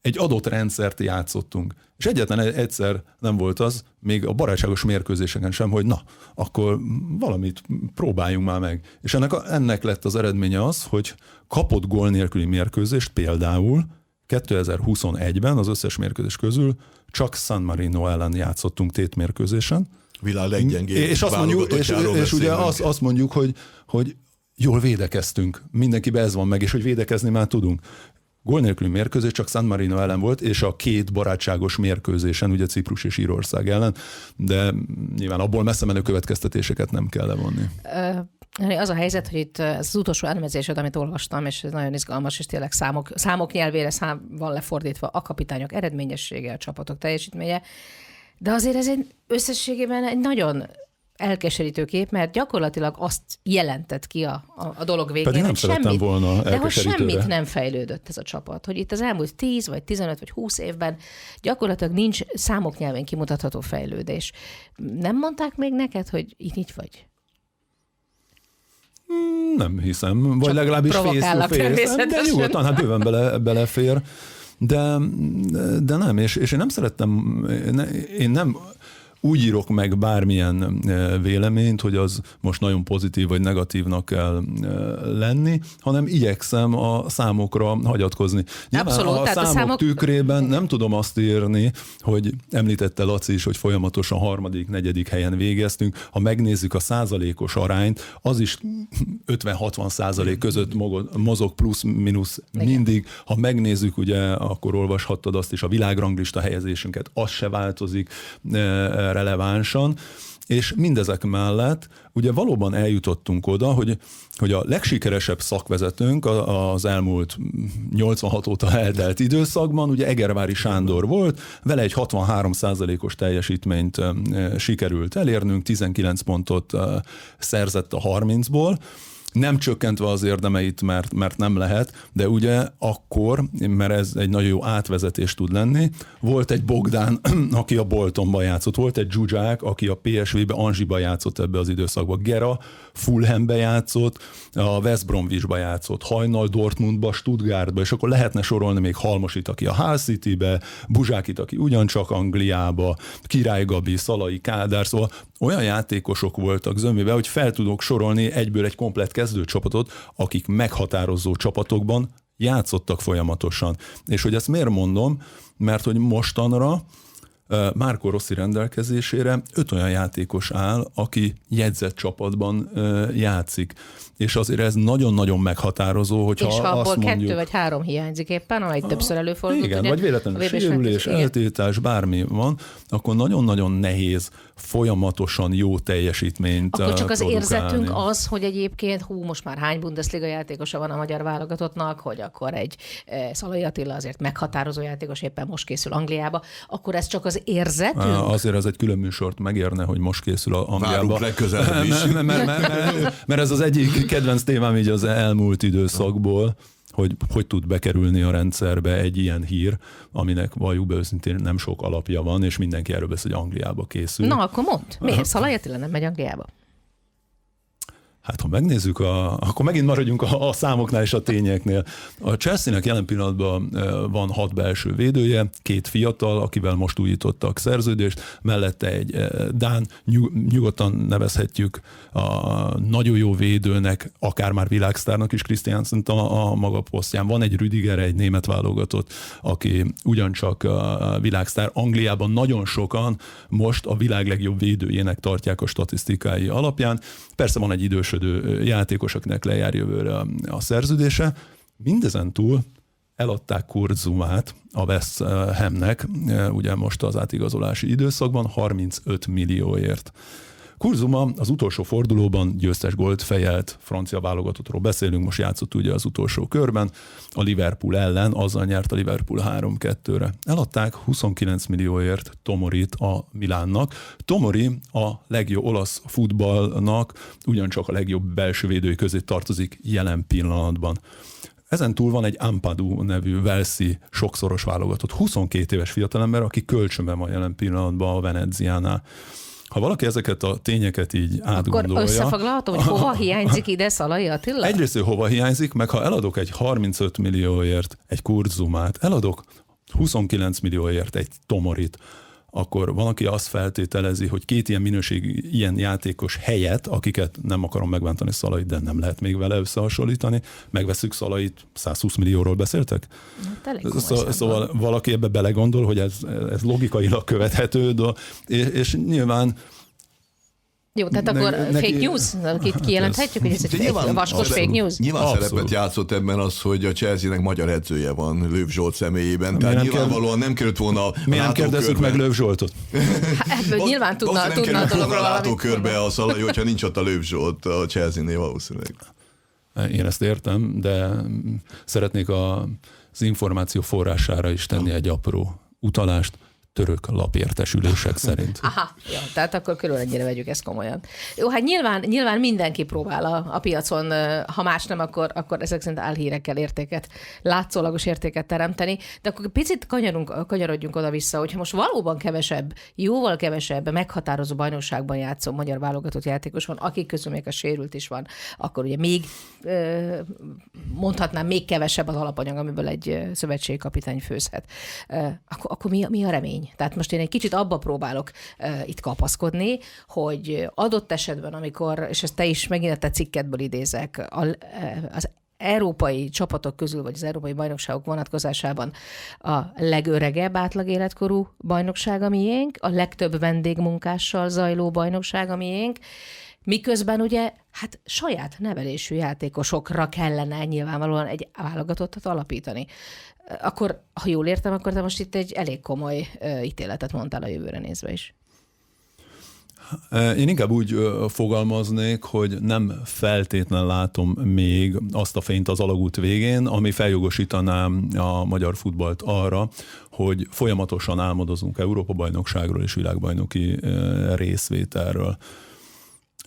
egy adott rendszert játszottunk. És egyetlen egyszer nem volt az, még a barátságos mérkőzéseken sem, hogy na, akkor valamit próbáljunk már meg. És ennek, a, ennek lett az eredménye az, hogy kapott gól nélküli mérkőzést például 2021-ben az összes mérkőzés közül csak San Marino ellen játszottunk tétmérkőzésen. Világ leggyengébb. És, azt mondjuk, és, és ugye azt, azt mondjuk, hogy, hogy jól védekeztünk. Mindenkibe ez van meg, és hogy védekezni már tudunk. Gól nélküli mérkőzés csak San Marino ellen volt, és a két barátságos mérkőzésen, ugye Ciprus és Írország ellen, de nyilván abból messze menő következtetéseket nem kell levonni. Az a helyzet, hogy itt az utolsó elemzésed, amit olvastam, és ez nagyon izgalmas, és tényleg számok, számok nyelvére szám van lefordítva a kapitányok eredményessége, a csapatok teljesítménye, de azért ez egy összességében egy nagyon elkeserítő kép, mert gyakorlatilag azt jelentett ki a, a, a dolog végén, Pedig nem semmit, volna de hogy semmit nem fejlődött ez a csapat. Hogy itt az elmúlt 10 vagy 15 vagy 20 évben gyakorlatilag nincs számok nyelven kimutatható fejlődés. Nem mondták még neked, hogy itt így vagy? Hmm, nem hiszem, vagy Csak legalábbis face de nyugodtan, hát bőven bele, belefér. De, de nem, és, és én nem szerettem, én nem úgy írok meg bármilyen véleményt, hogy az most nagyon pozitív vagy negatívnak kell lenni, hanem igyekszem a számokra hagyatkozni. Nyilván Abszolút, a számok, a számok tükrében nem tudom azt írni, hogy említette Laci is, hogy folyamatosan harmadik, negyedik helyen végeztünk. Ha megnézzük a százalékos arányt, az is 50-60 százalék között mozog plusz-minusz mindig. Ha megnézzük, ugye, akkor olvashattad azt is, a világranglista helyezésünket, az se változik relevánsan, és mindezek mellett ugye valóban eljutottunk oda, hogy, hogy a legsikeresebb szakvezetőnk az elmúlt 86 óta eltelt időszakban, ugye Egervári Sándor volt, vele egy 63 os teljesítményt sikerült elérnünk, 19 pontot szerzett a 30-ból, nem csökkentve az érdemeit, mert, mert nem lehet, de ugye akkor, mert ez egy nagyon jó átvezetés tud lenni, volt egy Bogdán, aki a Boltonban játszott, volt egy Zsuzsák, aki a PSV-be, Anzsiba játszott ebbe az időszakba, Gera Fulhambe játszott, a West Bromwich-ba játszott, Hajnal Dortmundba, Stuttgartba, és akkor lehetne sorolni még Halmosit, aki a Hull City-be, Buzsákit, aki ugyancsak Angliába, Király Gabi, Szalai Kádár, szóval olyan játékosok voltak zömében, hogy fel tudok sorolni egyből egy komplet kezdőcsapatot, akik meghatározó csapatokban játszottak folyamatosan. És hogy ezt miért mondom? Mert hogy mostanra Márko Rossi rendelkezésére öt olyan játékos áll, aki jegyzett csapatban játszik. És azért ez nagyon-nagyon meghatározó, hogyha És ha abból azt mondjuk, kettő vagy három hiányzik éppen, amely többször előfordult. Igen, ugye, vagy véletlenül sérülés, eltétás, bármi van, akkor nagyon-nagyon nehéz folyamatosan jó teljesítményt Akkor csak az produkálni. érzetünk az, hogy egyébként hú, most már hány Bundesliga játékosa van a magyar válogatottnak, hogy akkor egy Szalai Attila azért meghatározó játékos éppen most készül Angliába, akkor ez csak az érzetünk? Azért ez egy külön műsort megérne, hogy most készül a Angliába. Várunk legközelebb is. mert, mert, mert, mert, mert ez az egyik kedvenc témám így az elmúlt időszakból, hogy hogy tud bekerülni a rendszerbe egy ilyen hír, aminek valljuk be őszintén nem sok alapja van, és mindenki erről beszél, hogy Angliába készül. Na, akkor mondd, miért? Szalai nem megy Angliába? Hát ha megnézzük, a, akkor megint maradjunk a, a számoknál és a tényeknél. A Chelsea-nek jelen pillanatban van hat belső védője, két fiatal, akivel most újítottak szerződést, mellette egy Dán, nyugodtan nevezhetjük a nagyon jó védőnek, akár már világsztárnak is Christiansen a, a maga posztján. Van egy Rüdiger, egy német válogatott, aki ugyancsak a világsztár. Angliában nagyon sokan most a világ legjobb védőjének tartják a statisztikái alapján. Persze van egy idős idősödő játékos, akinek lejár jövőre a, a szerződése. Mindezen túl eladták Kurt Zumát a West Hamnek, ugye most az átigazolási időszakban 35 millióért. Kurzuma az utolsó fordulóban győztes gólt fejelt, francia válogatottról beszélünk, most játszott ugye az utolsó körben, a Liverpool ellen, azzal nyert a Liverpool 3-2-re. Eladták 29 millióért Tomorit a Milánnak. Tomori a legjobb olasz futballnak ugyancsak a legjobb belső védői közé tartozik jelen pillanatban. Ezen túl van egy Ampadu nevű Velszi sokszoros válogatott, 22 éves fiatalember, aki kölcsönben van jelen pillanatban a Veneziánál. Ha valaki ezeket a tényeket így átgondolja... Akkor összefoglalhatom, hogy hova hiányzik ide Szalai Attila? Egyrészt, hogy hova hiányzik, meg ha eladok egy 35 millióért egy kurzumát, eladok 29 millióért egy Tomorit, akkor van, aki azt feltételezi, hogy két ilyen minőség, ilyen játékos helyet, akiket nem akarom megbántani Szalait, de nem lehet még vele összehasonlítani, megveszük Szalait, 120 millióról beszéltek? Hát szóval, szóval valaki ebbe belegondol, hogy ez, ez logikailag követhető, de, és, és nyilván jó, tehát ne, akkor neki, fake news? Itt kijelenthetjük, hogy ez egy nyilván, vaskos fake news? Nyilván Abszolút. szerepet játszott ebben az, hogy a Chelsea-nek magyar edzője van Lőv Zsolt személyében. Tehát nem nyilvánvalóan nem került volna Mi nem kérdezzük meg Lőv Zsoltot? Hát ebből nyilván tudna, nem tudna a dologról valamit. körbe a szalai, hogyha nincs ott a Lőv Zsolt a Chelsea-nél valószínűleg. Én ezt értem, de szeretnék a, az információ forrására is tenni egy apró utalást török lapértesülések szerint. Aha, jó, tehát akkor körül ennyire vegyük ezt komolyan. Jó, hát nyilván, nyilván mindenki próbál a, a piacon, ha más nem, akkor, akkor ezek szerint álhírekkel értéket, látszólagos értéket teremteni, de akkor picit kanyarodjunk oda-vissza, hogyha most valóban kevesebb, jóval kevesebb meghatározó bajnokságban játszó magyar válogatott játékos van, akik közül még a sérült is van, akkor ugye még mondhatnám, még kevesebb az alapanyag, amiből egy szövetségkapitány főzhet. Akkor, akkor mi, mi a remény? Tehát most én egy kicsit abba próbálok uh, itt kapaszkodni, hogy adott esetben, amikor, és ezt te is megint a te cikketből idézek, a, az európai csapatok közül, vagy az európai bajnokságok vonatkozásában a legöregebb átlag életkorú bajnokság a miénk, a legtöbb vendégmunkással zajló bajnokság a miénk, miközben ugye hát saját nevelésű játékosokra kellene nyilvánvalóan egy válogatottat alapítani akkor, ha jól értem, akkor te most itt egy elég komoly ítéletet mondtál a jövőre nézve is. Én inkább úgy fogalmaznék, hogy nem feltétlen látom még azt a fényt az alagút végén, ami feljogosítaná a magyar futballt arra, hogy folyamatosan álmodozunk Európa-bajnokságról és világbajnoki részvételről.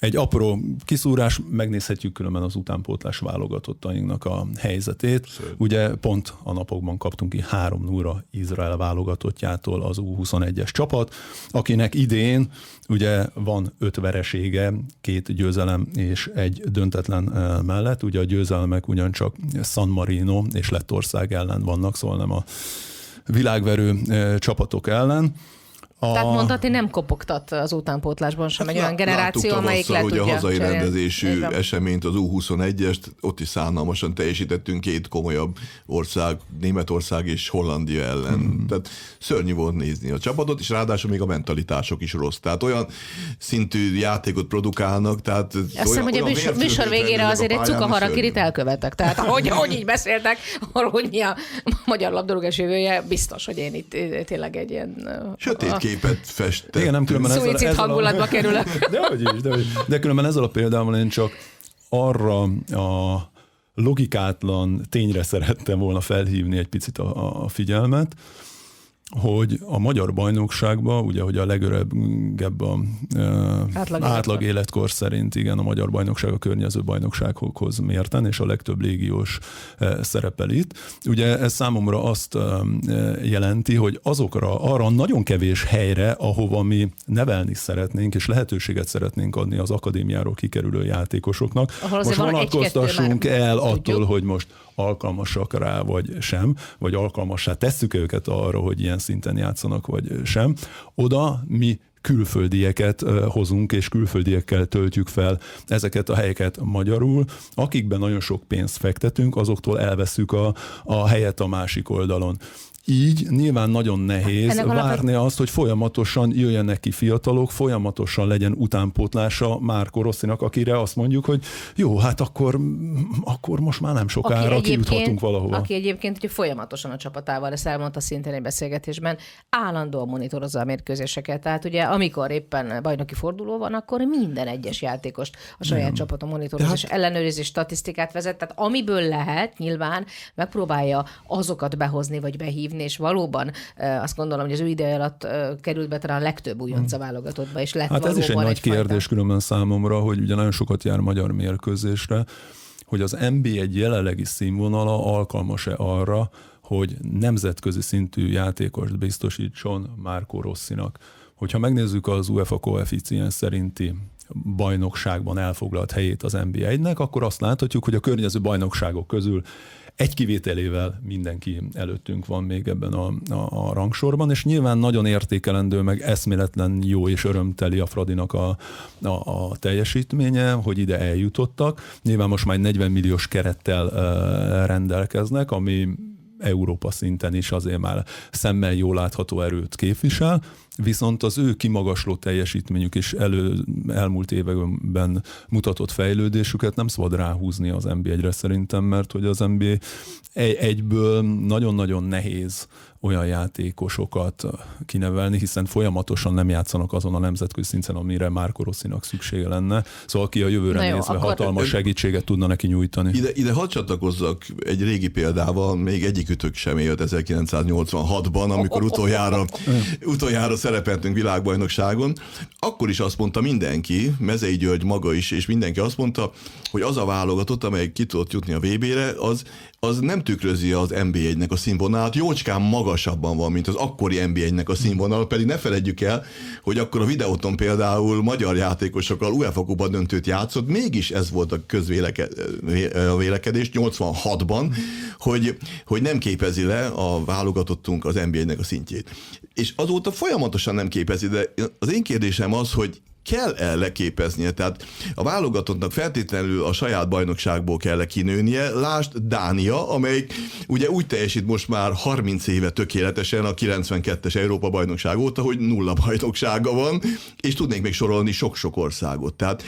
Egy apró kiszúrás, megnézhetjük különben az utánpótlás válogatottainknak a helyzetét. Szép. Ugye pont a napokban kaptunk ki 3 0 Izrael válogatottjától az U21-es csapat, akinek idén ugye van öt veresége, két győzelem és egy döntetlen mellett. Ugye a győzelmek ugyancsak San Marino és Lettország ellen vannak, szóval nem a világverő csapatok ellen. A... Tehát mondhatni nem kopogtat az utánpótlásban sem hát egy olyan generáció, amelyik le hogy a hazai cserélni. rendezésű eseményt, az U21-est, ott is szánalmasan teljesítettünk két komolyabb ország, Németország és Hollandia ellen. Hmm. Tehát szörnyű volt nézni a csapatot, és ráadásul még a mentalitások is rossz. Tehát olyan szintű játékot produkálnak, tehát Azt hiszem, hogy a műsor, műsor végére azért egy cukaharakirit elkövetek. Tehát hogy, hogy így beszéltek, arról, hogy mi a magyar labdarúgás jövője, biztos, hogy én itt tényleg egy ilyen... Sötét a képet festett. Igen, nem különben ezzel, ezzel hangulatba a... kerülök. De hogy is, de, hogy. de különben ezzel a példával én csak arra a logikátlan tényre szerettem volna felhívni egy picit a, a figyelmet, hogy a magyar bajnokságban, ugye, hogy a legöregebb a átlag, átlag életkor szerint, igen, a magyar bajnokság a környező bajnokságokhoz mérten, és a legtöbb légiós szerepel itt. Ugye ez számomra azt jelenti, hogy azokra, arra nagyon kevés helyre, ahova mi nevelni szeretnénk, és lehetőséget szeretnénk adni az akadémiáról kikerülő játékosoknak, Ahol most vonatkoztassunk el attól, hogy most alkalmasak rá, vagy sem, vagy alkalmassá tesszük őket arra, hogy ilyen szinten játszanak, vagy sem. Oda mi külföldieket hozunk, és külföldiekkel töltjük fel ezeket a helyeket magyarul. Akikben nagyon sok pénzt fektetünk, azoktól elveszük a, a helyet a másik oldalon. Így nyilván nagyon nehéz Ennek várni alapján... azt, hogy folyamatosan jöjjenek ki fiatalok, folyamatosan legyen utánpótlása már Rosszinak, akire azt mondjuk, hogy jó, hát akkor, akkor most már nem sokára kijuthatunk valahova. Aki egyébként hogy folyamatosan a csapatával, ezt elmondta szintén egy beszélgetésben, állandóan monitorozza a mérkőzéseket. Tehát ugye amikor éppen bajnoki forduló van, akkor minden egyes játékost a saját nem. csapata monitoroz hát... és ellenőrzés statisztikát vezet. Tehát amiből lehet, nyilván megpróbálja azokat behozni vagy behívni, hívni, és valóban azt gondolom, hogy az ő ideje alatt került be talán a legtöbb újonca hmm. válogatottba, és lett Hát ez is egy nagy kérdés fajta... különben számomra, hogy ugye nagyon sokat jár magyar mérkőzésre, hogy az NBA egy jelenlegi színvonala alkalmas-e arra, hogy nemzetközi szintű játékost biztosítson Márko Rosszinak. Hogyha megnézzük az UEFA koeficiens szerinti bajnokságban elfoglalt helyét az NBA-nek, akkor azt láthatjuk, hogy a környező bajnokságok közül egy kivételével mindenki előttünk van még ebben a, a, a rangsorban, és nyilván nagyon értékelendő, meg eszméletlen jó és örömteli a Fradinak a, a, a teljesítménye, hogy ide eljutottak. Nyilván most már egy 40 milliós kerettel uh, rendelkeznek, ami Európa szinten is azért már szemmel jól látható erőt képvisel, viszont az ő kimagasló teljesítményük és elő, elmúlt években mutatott fejlődésüket nem szabad ráhúzni az NBA-re szerintem, mert hogy az NBA egyből nagyon-nagyon nehéz olyan játékosokat kinevelni, hiszen folyamatosan nem játszanak azon a nemzetközi szinten, amire már Rosszinak szüksége lenne. Szóval aki a jövőre jó, nézve akkor... hatalmas segítséget tudna neki nyújtani. Ide, ide hadd csatlakozzak egy régi példával, még egyikütök sem élt 1986-ban, amikor utoljára, utoljára szerepeltünk világbajnokságon. Akkor is azt mondta mindenki, Mezei György maga is, és mindenki azt mondta, hogy az a válogatott, amely ki tudott jutni a VB-re, az, az nem tükrözi az NB1-nek a színvonalát, jócskán magasabban van, mint az akkori NB1-nek a színvonal, pedig ne feledjük el, hogy akkor a videóton például magyar játékosokkal UEFA Kupa döntőt játszott, mégis ez volt a közvélekedés 86-ban, hogy, hogy nem képezi le a válogatottunk az NBA-nek a szintjét. És azóta folyamatosan nem képezi, de az én kérdésem az, hogy kell-e leképeznie, tehát a válogatottnak feltétlenül a saját bajnokságból kell -e kinőnie. Lásd Dánia, amelyik ugye úgy teljesít most már 30 éve tökéletesen a 92-es Európa bajnokság óta, hogy nulla bajnoksága van, és tudnék még sorolni sok-sok országot. Tehát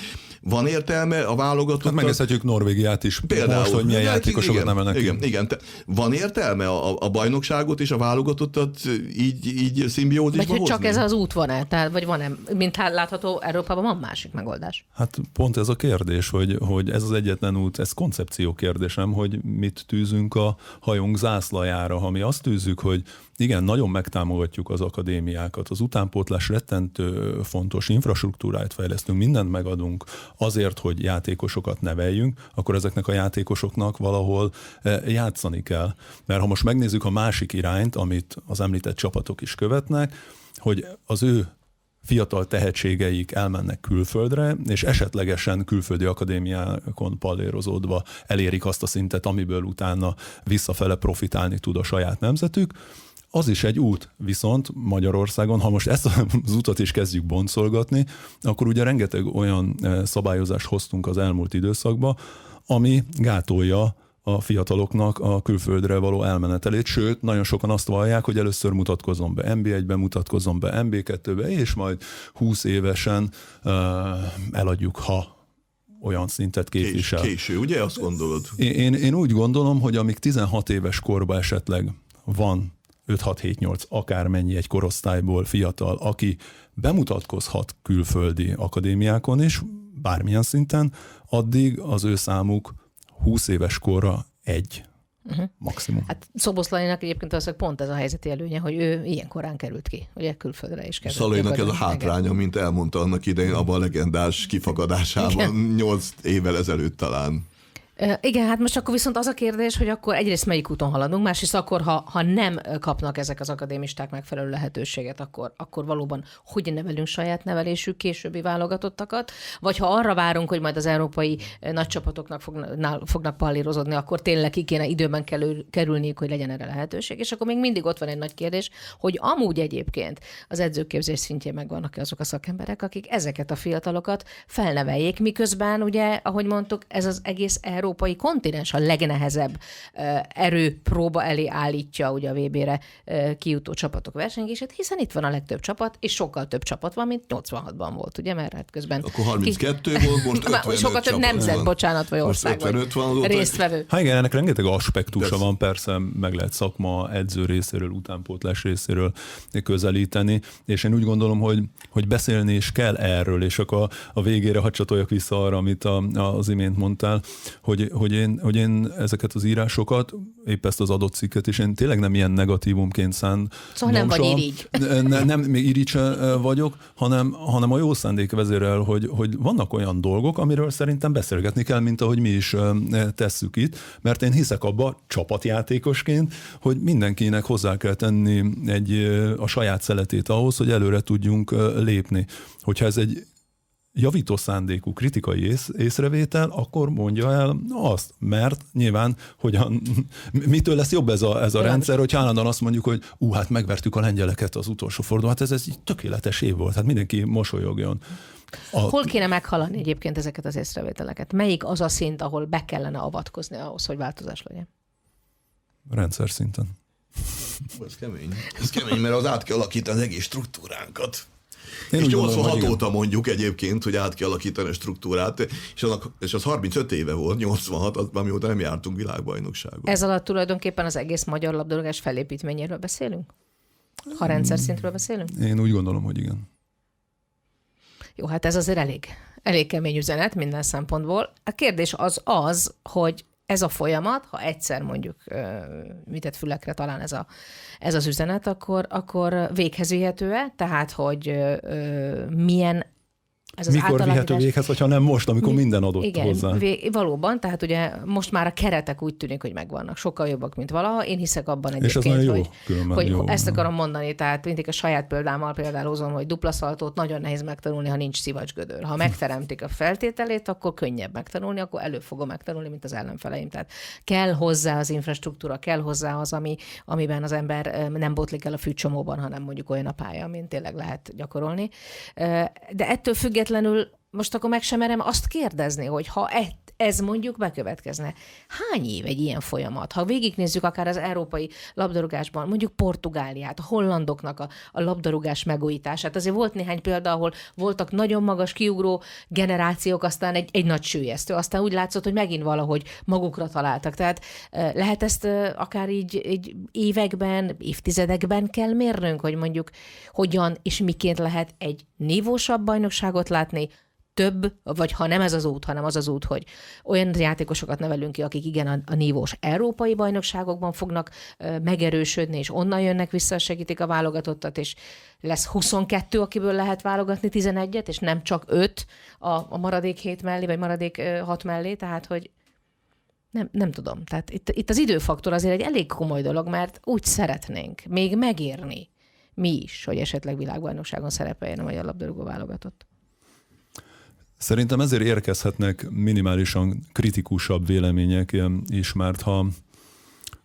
van értelme a válogatott? Hát megnézhetjük Norvégiát is. Például. Most, hogy milyen hát, játékosokat igen, nevelnek. Igen, igen. Te, van értelme a, a bajnokságot és a válogatottat így, így szimbiózisba Vagy hogy csak ez az út van-e? Tehát, vagy van-e? Mint hát látható, Európában van másik megoldás. Hát pont ez a kérdés, hogy, hogy ez az egyetlen út, ez koncepció kérdésem, hogy mit tűzünk a hajónk zászlajára. Ha mi azt tűzzük, hogy igen, nagyon megtámogatjuk az akadémiákat. Az utánpótlás rettentő fontos infrastruktúráit fejlesztünk, mindent megadunk azért, hogy játékosokat neveljünk, akkor ezeknek a játékosoknak valahol eh, játszani kell. Mert ha most megnézzük a másik irányt, amit az említett csapatok is követnek, hogy az ő fiatal tehetségeik elmennek külföldre, és esetlegesen külföldi akadémiákon pallérozódva elérik azt a szintet, amiből utána visszafele profitálni tud a saját nemzetük, az is egy út, viszont Magyarországon, ha most ezt az utat is kezdjük boncolgatni, akkor ugye rengeteg olyan e, szabályozást hoztunk az elmúlt időszakba, ami gátolja a fiataloknak a külföldre való elmenetelét, sőt, nagyon sokan azt vallják, hogy először mutatkozom be MB1-ben, mutatkozom be MB2-be, és majd 20 évesen uh, eladjuk, ha olyan szintet képvisel. Kés, késő, ugye azt gondolod? Én, én, én úgy gondolom, hogy amíg 16 éves korban esetleg van 5-6-7-8 akármennyi egy korosztályból fiatal, aki bemutatkozhat külföldi akadémiákon is, bármilyen szinten, addig az ő számuk 20 éves korra egy Uh-huh. Maximum. Hát Szoboszlainak egyébként az, pont ez a helyzeti előnye, hogy ő ilyen korán került ki, ugye külföldre is került. Szalainak ez a hátránya, mint elmondta annak idején abban a legendás kifagadásában, Igen. 8 évvel ezelőtt talán. Igen, hát most akkor viszont az a kérdés, hogy akkor egyrészt melyik úton haladunk, másrészt akkor, ha, ha nem kapnak ezek az akadémisták megfelelő lehetőséget, akkor, akkor valóban hogy nevelünk saját nevelésű későbbi válogatottakat, vagy ha arra várunk, hogy majd az európai nagy csapatoknak fognak, fognak pallírozódni, akkor tényleg ki kéne időben kerül, kerülniük, hogy legyen erre lehetőség. És akkor még mindig ott van egy nagy kérdés, hogy amúgy egyébként az edzőképzés szintjén megvannak azok a szakemberek, akik ezeket a fiatalokat felneveljék, miközben ugye, ahogy mondtuk, ez az egész európai kontinens a legnehezebb erőpróba elé állítja ugye a VB-re kijutó csapatok versenyését, hiszen itt van a legtöbb csapat, és sokkal több csapat van, mint 86-ban volt, ugye, mert hát közben... Akkor 32 ki... volt, most 55 Sokkal több nemzet, van. bocsánat, vagy ország, vagy van, résztvevő. Hát igen, ennek rengeteg aspektusa De van, persze meg lehet szakma, edző részéről, utánpótlás részéről közelíteni, és én úgy gondolom, hogy, hogy beszélni is kell erről, és akkor a, a végére hadd csatoljak vissza arra, amit a, az imént mondtál, hogy hogy, hogy, én, hogy én ezeket az írásokat, épp ezt az adott cikket, és én tényleg nem ilyen negatívumként szán. Szóval nem vagy irigy. Ne, nem, még irigy vagyok, hanem, hanem a jó szándék vezérel, hogy, hogy vannak olyan dolgok, amiről szerintem beszélgetni kell, mint ahogy mi is tesszük itt, mert én hiszek abba csapatjátékosként, hogy mindenkinek hozzá kell tenni egy, a saját szeletét ahhoz, hogy előre tudjunk lépni. Hogyha ez egy javító szándékú kritikai ész, észrevétel, akkor mondja el azt, mert nyilván, hogyan, mitől lesz jobb ez a, ez a rendszer, hogy állandóan azt mondjuk, hogy ú, hát megvertük a lengyeleket az utolsó forduló, hát ez, ez egy tökéletes év volt, hát mindenki mosolyogjon. A... Hol kéne meghalani egyébként ezeket az észrevételeket? Melyik az a szint, ahol be kellene avatkozni ahhoz, hogy változás legyen? Rendszer szinten. Ez kemény. Ez kemény, mert az át kell alakítani az egész struktúránkat. Én és 86 gondolom, óta mondjuk egyébként, hogy át kell alakítani a struktúrát, és, annak, és az 35 éve volt, 86, az, amióta nem jártunk világbajnokságon. Ez alatt tulajdonképpen az egész magyar labdarúgás felépítményéről beszélünk? Ha rendszer szintről beszélünk? Én úgy gondolom, hogy igen. Jó, hát ez azért elég, elég kemény üzenet minden szempontból. A kérdés az az, hogy ez a folyamat, ha egyszer mondjuk mitett fülekre talán ez, a, ez az üzenet, akkor, akkor véghez vihető-e? Tehát, hogy milyen ez az Mikor vihető véghez, hogyha nem most, amikor Mi, minden adott igen, hozzá. Vé, valóban, tehát ugye most már a keretek úgy tűnik, hogy megvannak, sokkal jobbak, mint valaha. Én hiszek abban egyébként, És ez jó, hogy, hogy jó, ezt akarom mondani, tehát mindig a saját példámmal például hozom, hogy dupla szaltót nagyon nehéz megtanulni, ha nincs szivacsgödör. Ha megteremtik a feltételét, akkor könnyebb megtanulni, akkor elő fogom megtanulni, mint az ellenfeleim. Tehát kell hozzá az infrastruktúra, kell hozzá az, ami, amiben az ember nem botlik el a fűcsomóban, hanem mondjuk olyan a pálya, mint tényleg lehet gyakorolni. De ettől függetlenül függetlenül most akkor meg sem merem azt kérdezni, hogy ha ez mondjuk bekövetkezne. Hány év egy ilyen folyamat? Ha végignézzük akár az európai labdarúgásban, mondjuk Portugáliát, a hollandoknak a, a labdarúgás megújítását, azért volt néhány példa, ahol voltak nagyon magas kiugró generációk, aztán egy, egy nagy sűjesztő, aztán úgy látszott, hogy megint valahogy magukra találtak. Tehát lehet ezt akár így, így években, évtizedekben kell mérnünk, hogy mondjuk hogyan és miként lehet egy nívósabb bajnokságot látni, több, vagy ha nem ez az út, hanem az az út, hogy olyan játékosokat nevelünk ki, akik igen a, a nívós európai bajnokságokban fognak ö, megerősödni, és onnan jönnek vissza, segítik a válogatottat, és lesz 22, akiből lehet válogatni 11-et, és nem csak 5 a, a maradék 7 mellé, vagy maradék 6 mellé, tehát hogy nem, nem tudom. Tehát itt, itt az időfaktor azért egy elég komoly dolog, mert úgy szeretnénk még megérni mi is, hogy esetleg világbajnokságon szerepeljen a magyar labdarúgó válogatott. Szerintem ezért érkezhetnek minimálisan kritikusabb vélemények is, mert ha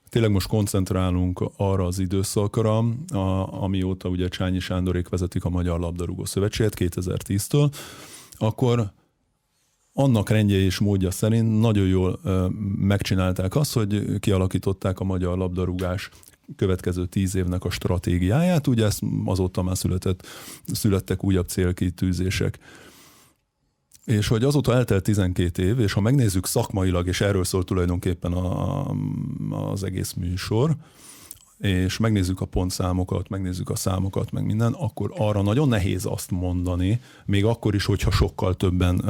tényleg most koncentrálunk arra az időszakra, a, amióta ugye Csányi Sándorék vezetik a Magyar Labdarúgó Szövetséget 2010-től, akkor annak rendje és módja szerint nagyon jól megcsinálták azt, hogy kialakították a magyar labdarúgás következő tíz évnek a stratégiáját, ugye ezt azóta már született, születtek újabb célkitűzések. És hogy azóta eltelt 12 év, és ha megnézzük szakmailag, és erről szól tulajdonképpen a, az egész műsor, és megnézzük a pontszámokat, megnézzük a számokat, meg minden, akkor arra nagyon nehéz azt mondani, még akkor is, hogyha sokkal többen uh,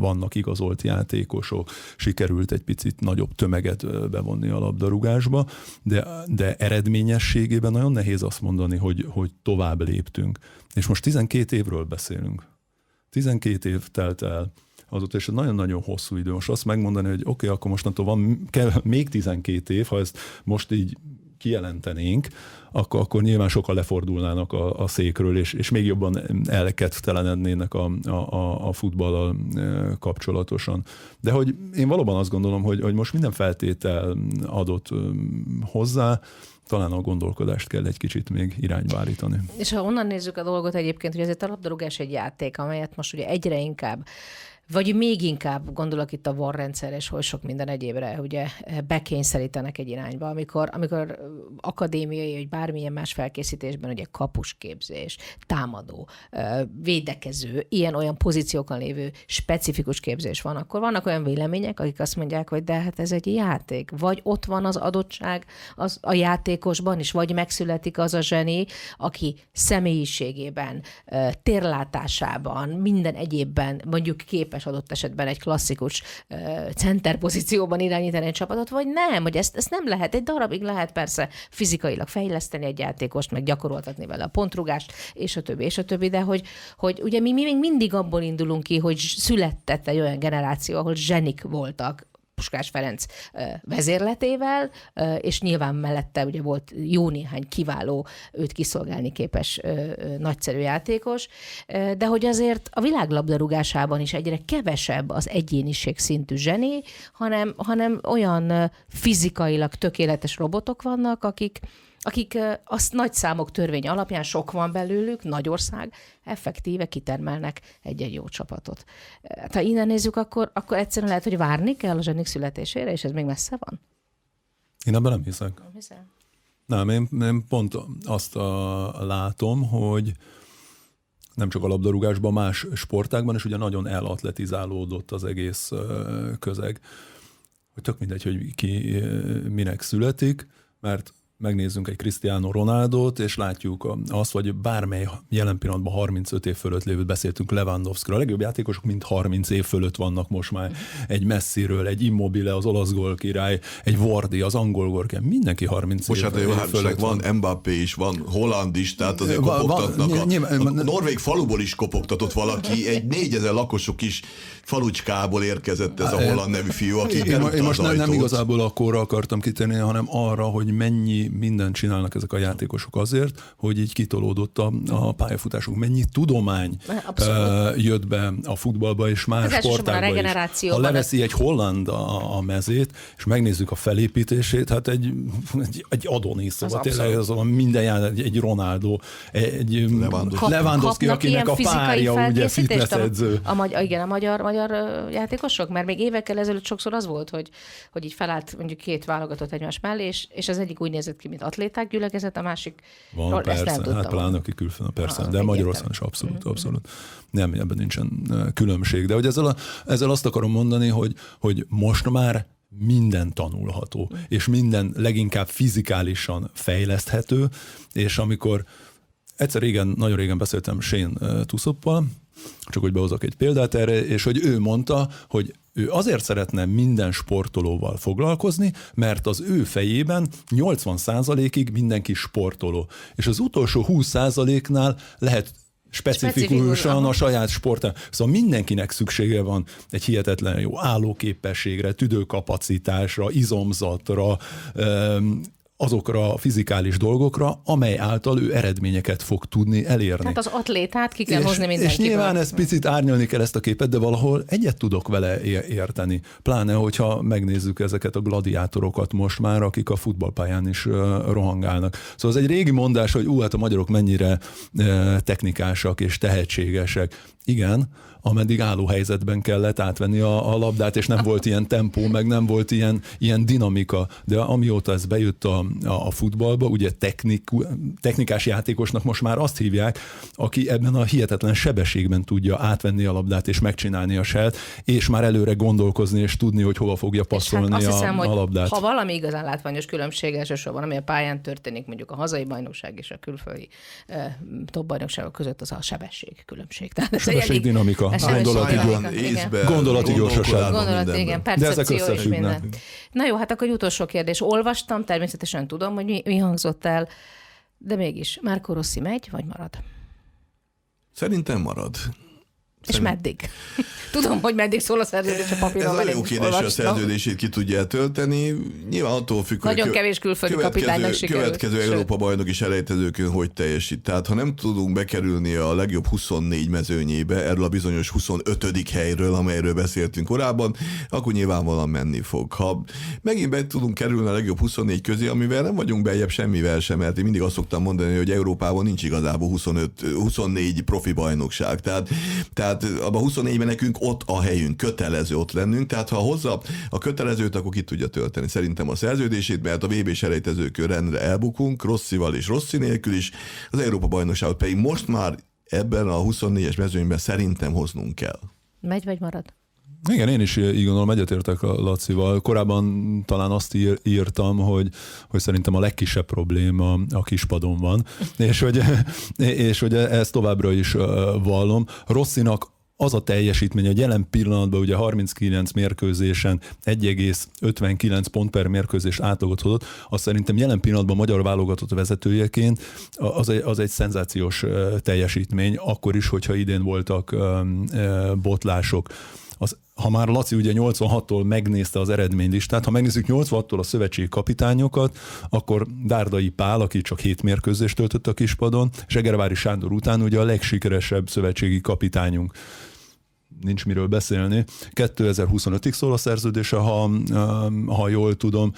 vannak igazolt játékosok, sikerült egy picit nagyobb tömeget bevonni a labdarúgásba, de, de eredményességében nagyon nehéz azt mondani, hogy, hogy tovább léptünk. És most 12 évről beszélünk. 12 év telt el azóta, és nagyon-nagyon hosszú idő. Most azt megmondani, hogy oké, okay, akkor mostantól van kell még 12 év, ha ezt most így kijelentenénk, akkor, akkor nyilván sokan lefordulnának a, a székről, és, és még jobban elkedvtelenednének a, a, a futballal e, kapcsolatosan. De hogy én valóban azt gondolom, hogy, hogy most minden feltétel adott hozzá, talán a gondolkodást kell egy kicsit még irányba állítani. És ha onnan nézzük a dolgot egyébként, hogy ezért a labdarúgás egy játék, amelyet most ugye egyre inkább vagy még inkább gondolok itt a VAR rendszer és hogy sok minden egyébre, ugye bekényszerítenek egy irányba, amikor, amikor akadémiai, vagy bármilyen más felkészítésben ugye kapusképzés, támadó, védekező, ilyen-olyan pozíciókon lévő specifikus képzés van, akkor vannak olyan vélemények, akik azt mondják, hogy de hát ez egy játék, vagy ott van az adottság az a játékosban is, vagy megszületik az a zseni, aki személyiségében, térlátásában, minden egyébben mondjuk képes képes adott esetben egy klasszikus center pozícióban irányítani egy csapatot, vagy nem, hogy ezt, ezt nem lehet. Egy darabig lehet persze fizikailag fejleszteni egy játékost, meg gyakoroltatni vele a pontrugást, és a többi, és a többi, de hogy, hogy ugye mi, mi még mindig abból indulunk ki, hogy született egy olyan generáció, ahol zsenik voltak, Puskás Ferenc vezérletével, és nyilván mellette ugye volt jó néhány kiváló, őt kiszolgálni képes nagyszerű játékos, de hogy azért a világlabdarúgásában is egyre kevesebb az egyéniség szintű zseni, hanem, hanem olyan fizikailag tökéletes robotok vannak, akik, akik azt nagy számok törvény alapján, sok van belőlük, nagy ország, effektíve kitermelnek egy-egy jó csapatot. Hát, ha innen nézzük, akkor, akkor egyszerűen lehet, hogy várni kell a zsenik születésére, és ez még messze van? Én ebben nem hiszek. Nem hiszem. Nem, én, én pont azt a, látom, hogy nem csak a labdarúgásban, más sportákban is ugye nagyon elatletizálódott az egész közeg. Hogy tök mindegy, hogy ki minek születik, mert megnézzünk egy Cristiano Ronaldo-t, és látjuk azt, vagy bármely jelen pillanatban 35 év fölött lévő beszéltünk Lewandowski-ról. A legjobb játékosok mind 30 év fölött vannak most már. Egy Messiről, egy Immobile, az olasz gól király, egy Vardy, az angol gól mindenki 30 most év, hát, év hát, fölött van. Van Mbappé is, van Holland is, tehát azért van, kopogtatnak. Van, a, nyilván, a norvég faluból is kopogtatott valaki, egy 4000 lakosok is falucskából érkezett ez a holland nevű fiú, aki én, én most nem, nem igazából akkor akartam kitérni, hanem arra, hogy mennyi mindent csinálnak ezek a játékosok azért, hogy így kitolódott a, a pályafutásuk. Mennyi tudomány Abszolút. jött be a futballba és más sportágba is. Ha leveszi egy holland a, a mezét, és megnézzük a felépítését, hát egy, egy, egy Adonis, szóval tényleg az a minden jár, egy, egy Ronaldo, egy Lewandowski, Lewandowski akinek a párja ugye fitnessedző. A, a, magyar, igen, a magyar, magyar játékosok, mert még évekkel ezelőtt sokszor az volt, hogy, hogy így felállt mondjuk két válogatott egymás mellé, és, és az egyik úgy nézett ki, mint atléták gyülekezet, a másik Van, persze, ezt nem hát pláne aki külföldön, persze, ah, de Magyarországon is abszolút, mm-hmm. abszolút. Nem, ebben nincsen különbség. De hogy ezzel, a, ezzel azt akarom mondani, hogy, hogy most már minden tanulható, mm. és minden leginkább fizikálisan fejleszthető, és amikor egyszer régen, nagyon régen beszéltem Shane Tuszoppal, csak hogy behozok egy példát erre, és hogy ő mondta, hogy ő azért szeretne minden sportolóval foglalkozni, mert az ő fejében 80%-ig mindenki sportoló. És az utolsó 20%-nál lehet specifikusan a saját sportán. Szóval mindenkinek szüksége van egy hihetetlen jó állóképességre, tüdőkapacitásra, izomzatra, azokra a fizikális dolgokra, amely által ő eredményeket fog tudni elérni. Tehát az atlétát ki kell és, hozni mindenkiből. És nyilván ezt picit árnyalni kell ezt a képet, de valahol egyet tudok vele érteni. Pláne, hogyha megnézzük ezeket a gladiátorokat most már, akik a futballpályán is rohangálnak. Szóval ez egy régi mondás, hogy ú, hát a magyarok mennyire technikásak és tehetségesek. Igen, ameddig álló helyzetben kellett átvenni a, a labdát, és nem volt ilyen tempó, meg nem volt ilyen, ilyen dinamika. De amióta ez bejött a, a, a futballba, ugye technik, technikás játékosnak most már azt hívják, aki ebben a hihetetlen sebességben tudja átvenni a labdát és megcsinálni a selt, és már előre gondolkozni és tudni, hogy hova fogja passzolni hát a, hiszem, a labdát. Ha valami igazán látványos különbség elsősorban, ami a pályán történik, mondjuk a hazai bajnokság és a külföldi eh, top bajnokságok között, az a sebesség különbség. Tehát sebesség, dinamika gondolati, észbe, gondolati gyorsaság. Gondolati, igen, percepció és minden. Na jó, hát akkor egy utolsó kérdés. Olvastam, természetesen tudom, hogy mi, mi hangzott el, de mégis, Márko Rossi megy, vagy marad? Szerintem marad. És meddig? Tudom, hogy meddig szól a szerződés a papíron. Ez a jó kérdés, a szerződését ki tudja eltölteni. Nyilván attól függ, Nagyon hogy kevés külföldi kapitánynak sikerült. Következő Sőt. Európa bajnok is elejtezőkön hogy teljesít. Tehát ha nem tudunk bekerülni a legjobb 24 mezőnyébe, erről a bizonyos 25. helyről, amelyről beszéltünk korábban, akkor nyilvánvalóan menni fog. Ha megint be tudunk kerülni a legjobb 24 közé, amivel nem vagyunk bejebb semmivel sem, mert én mindig azt szoktam mondani, hogy Európában nincs igazából 25, 24 profi bajnokság. Tehát, tehát tehát abban 24-ben nekünk ott a helyünk, kötelező ott lennünk, tehát ha hozza a kötelezőt, akkor ki tudja tölteni szerintem a szerződését, mert a VB selejtezőkön rendre elbukunk, Rosszival és Rossi nélkül is, az Európa bajnokságot pedig most már ebben a 24-es mezőnyben szerintem hoznunk kell. Megy vagy marad? Igen, én is így gondolom, egyetértek a Lacival. Korábban talán azt ír, írtam, hogy, hogy szerintem a legkisebb probléma a kispadon van, és hogy, és hogy ezt továbbra is vallom. Rosszinak az a teljesítmény, hogy jelen pillanatban ugye 39 mérkőzésen 1,59 pont per mérkőzés átlagot hozott, azt szerintem jelen pillanatban magyar válogatott vezetőjeként az egy, az egy szenzációs teljesítmény, akkor is, hogyha idén voltak botlások az ha már Laci ugye 86-tól megnézte az eredménylistát, ha megnézzük 86-tól a szövetségi kapitányokat, akkor Dárdai Pál, aki csak hét mérkőzést töltött a kispadon, és Egervári Sándor után ugye a legsikeresebb szövetségi kapitányunk nincs miről beszélni. 2025-ig szól a szerződése, ha, ha jól tudom.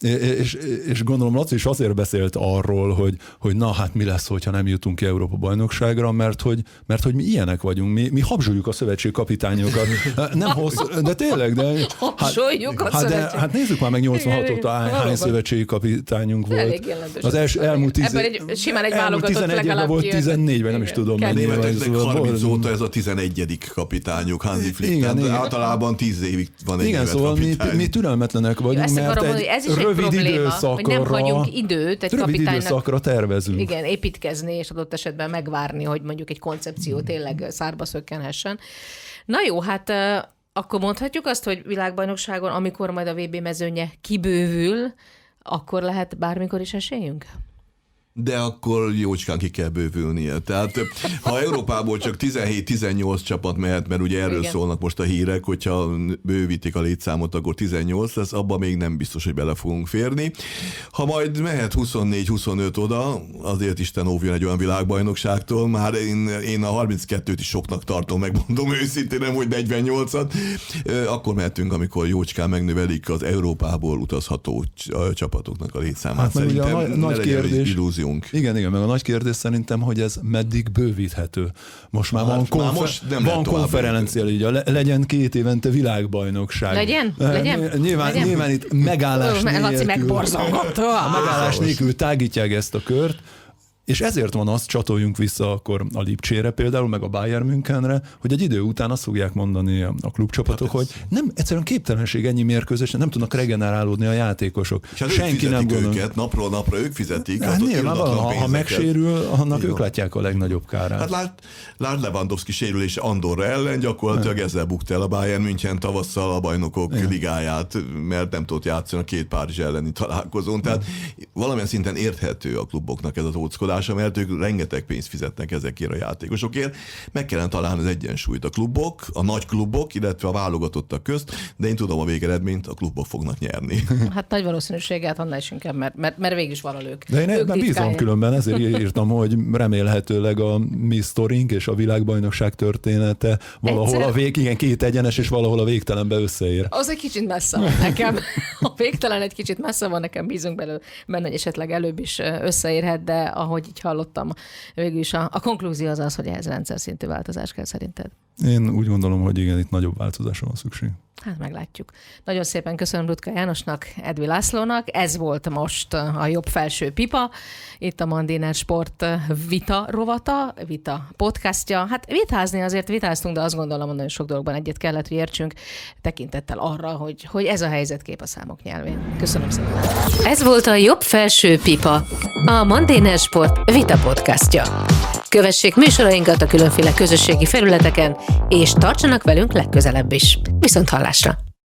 És, és gondolom Laci is azért beszélt arról, hogy, hogy na hát mi lesz, hogyha nem jutunk ki Európa bajnokságra, mert hogy, mert hogy mi ilyenek vagyunk, mi, mi habzsoljuk a szövetség kapitányokat. Nem hossz, de tényleg, de... Hát, a hát, de, hát nézzük már meg 86 óta hány, hány szövetségi kapitányunk volt. Az els, elmúlt, tiz, egy, simán egy elmúlt 11 volt 14, vagy nem is tudom. Németeknek 30 óta ez a 11. kapitány lányok Hansi Flick. Igen, igen. Általában tíz évig van egy Igen, szóval mi, mi türelmetlenek vagyunk, Jó, mert egy ez is rövid egy probléma, időszakra, hogy nem hagyunk időt egy rövid időszakra tervezünk. Igen, építkezni, és adott esetben megvárni, hogy mondjuk egy koncepció tényleg szárba szökkenhessen. Na jó, hát akkor mondhatjuk azt, hogy világbajnokságon, amikor majd a VB mezőnye kibővül, akkor lehet bármikor is esélyünk? De akkor jócskán ki kell bővülnie. Tehát ha Európából csak 17-18 csapat mehet, mert ugye erről Igen. szólnak most a hírek, hogyha bővítik a létszámot, akkor 18 lesz, abban még nem biztos, hogy bele fogunk férni. Ha majd mehet 24-25 oda, azért Isten óvjon egy olyan világbajnokságtól, már én, én a 32-t is soknak tartom, megmondom őszintén, nem hogy 48-at, akkor mehetünk, amikor jócskán megnövelik az Európából utazható csapatoknak a létszámát. Hát, Szerintem a nagy, nagy kérdés, illúzió vagyunk. Igen, igen, meg a nagy kérdés szerintem, hogy ez meddig bővíthető. Most már hát, van, konfer- már most nem van konferencia, így a legyen két évente világbajnokság. Legyen? Eh, legyen? Nyilván, legyen? nyilván itt megállás nélkül. Laci megborzongatta. A megállás nélkül tágítják ezt a kört, és ezért van az, csatoljunk vissza akkor a Lipcsére például, meg a Bayern Münchenre, hogy egy idő után azt fogják mondani a klubcsapatok, hát hogy nem, egyszerűen képtelenség ennyi mérkőzés, nem tudnak regenerálódni a játékosok. És hát Senki nem gondol. őket, napról napra ők fizetik. Hát nyilván, ha, ha megsérül, annak ők látják a legnagyobb kárát. Hát lát, lát Lewandowski sérülése Andorra ellen, gyakorlatilag ezzel bukta el a Bayern München tavasszal a bajnokok Igen. ligáját, mert nem tudott játszani a két Párizs elleni találkozón. Tehát valamilyen szinten érthető a kluboknak ez az óckodás megoldása, mert ők rengeteg pénzt fizetnek ezekért a játékosokért. Meg kellene találni az egyensúlyt a klubok, a nagy klubok, illetve a válogatottak közt, de én tudom a végeredményt, a klubok fognak nyerni. Hát nagy valószínűséggel hát annál is inkább, mert, mert, mert végig is van ők. De én ebben bízom különben, ezért írtam, hogy remélhetőleg a mi sztorink és a világbajnokság története valahol Egyszer... a vég, igen, két egyenes, és valahol a végtelenbe összeér. Az egy kicsit messze van nekem. A végtelen egy kicsit messze van nekem, bízunk belőle, benne, hogy esetleg előbb is összeérhet, de ahogy így hallottam, végül is a, a konklúzió az az, hogy ehhez rendszer szintű változás kell szerinted. Én úgy gondolom, hogy igen, itt nagyobb változásra van szükség. Hát meglátjuk. Nagyon szépen köszönöm Rutka Jánosnak, Edvi Lászlónak. Ez volt most a jobb felső pipa. Itt a Mandiner Sport vita rovata, vita podcastja. Hát vitázni azért vitáztunk, de azt gondolom, hogy nagyon sok dologban egyet kellett, hogy értsünk tekintettel arra, hogy, hogy ez a helyzetkép a számok nyelvén. Köszönöm szépen. Ez volt a jobb felső pipa, a Mandiner Sport vita podcastja. Kövessék műsorainkat a különféle közösségi felületeken, és tartsanak velünk legközelebb is. Viszont hallásra!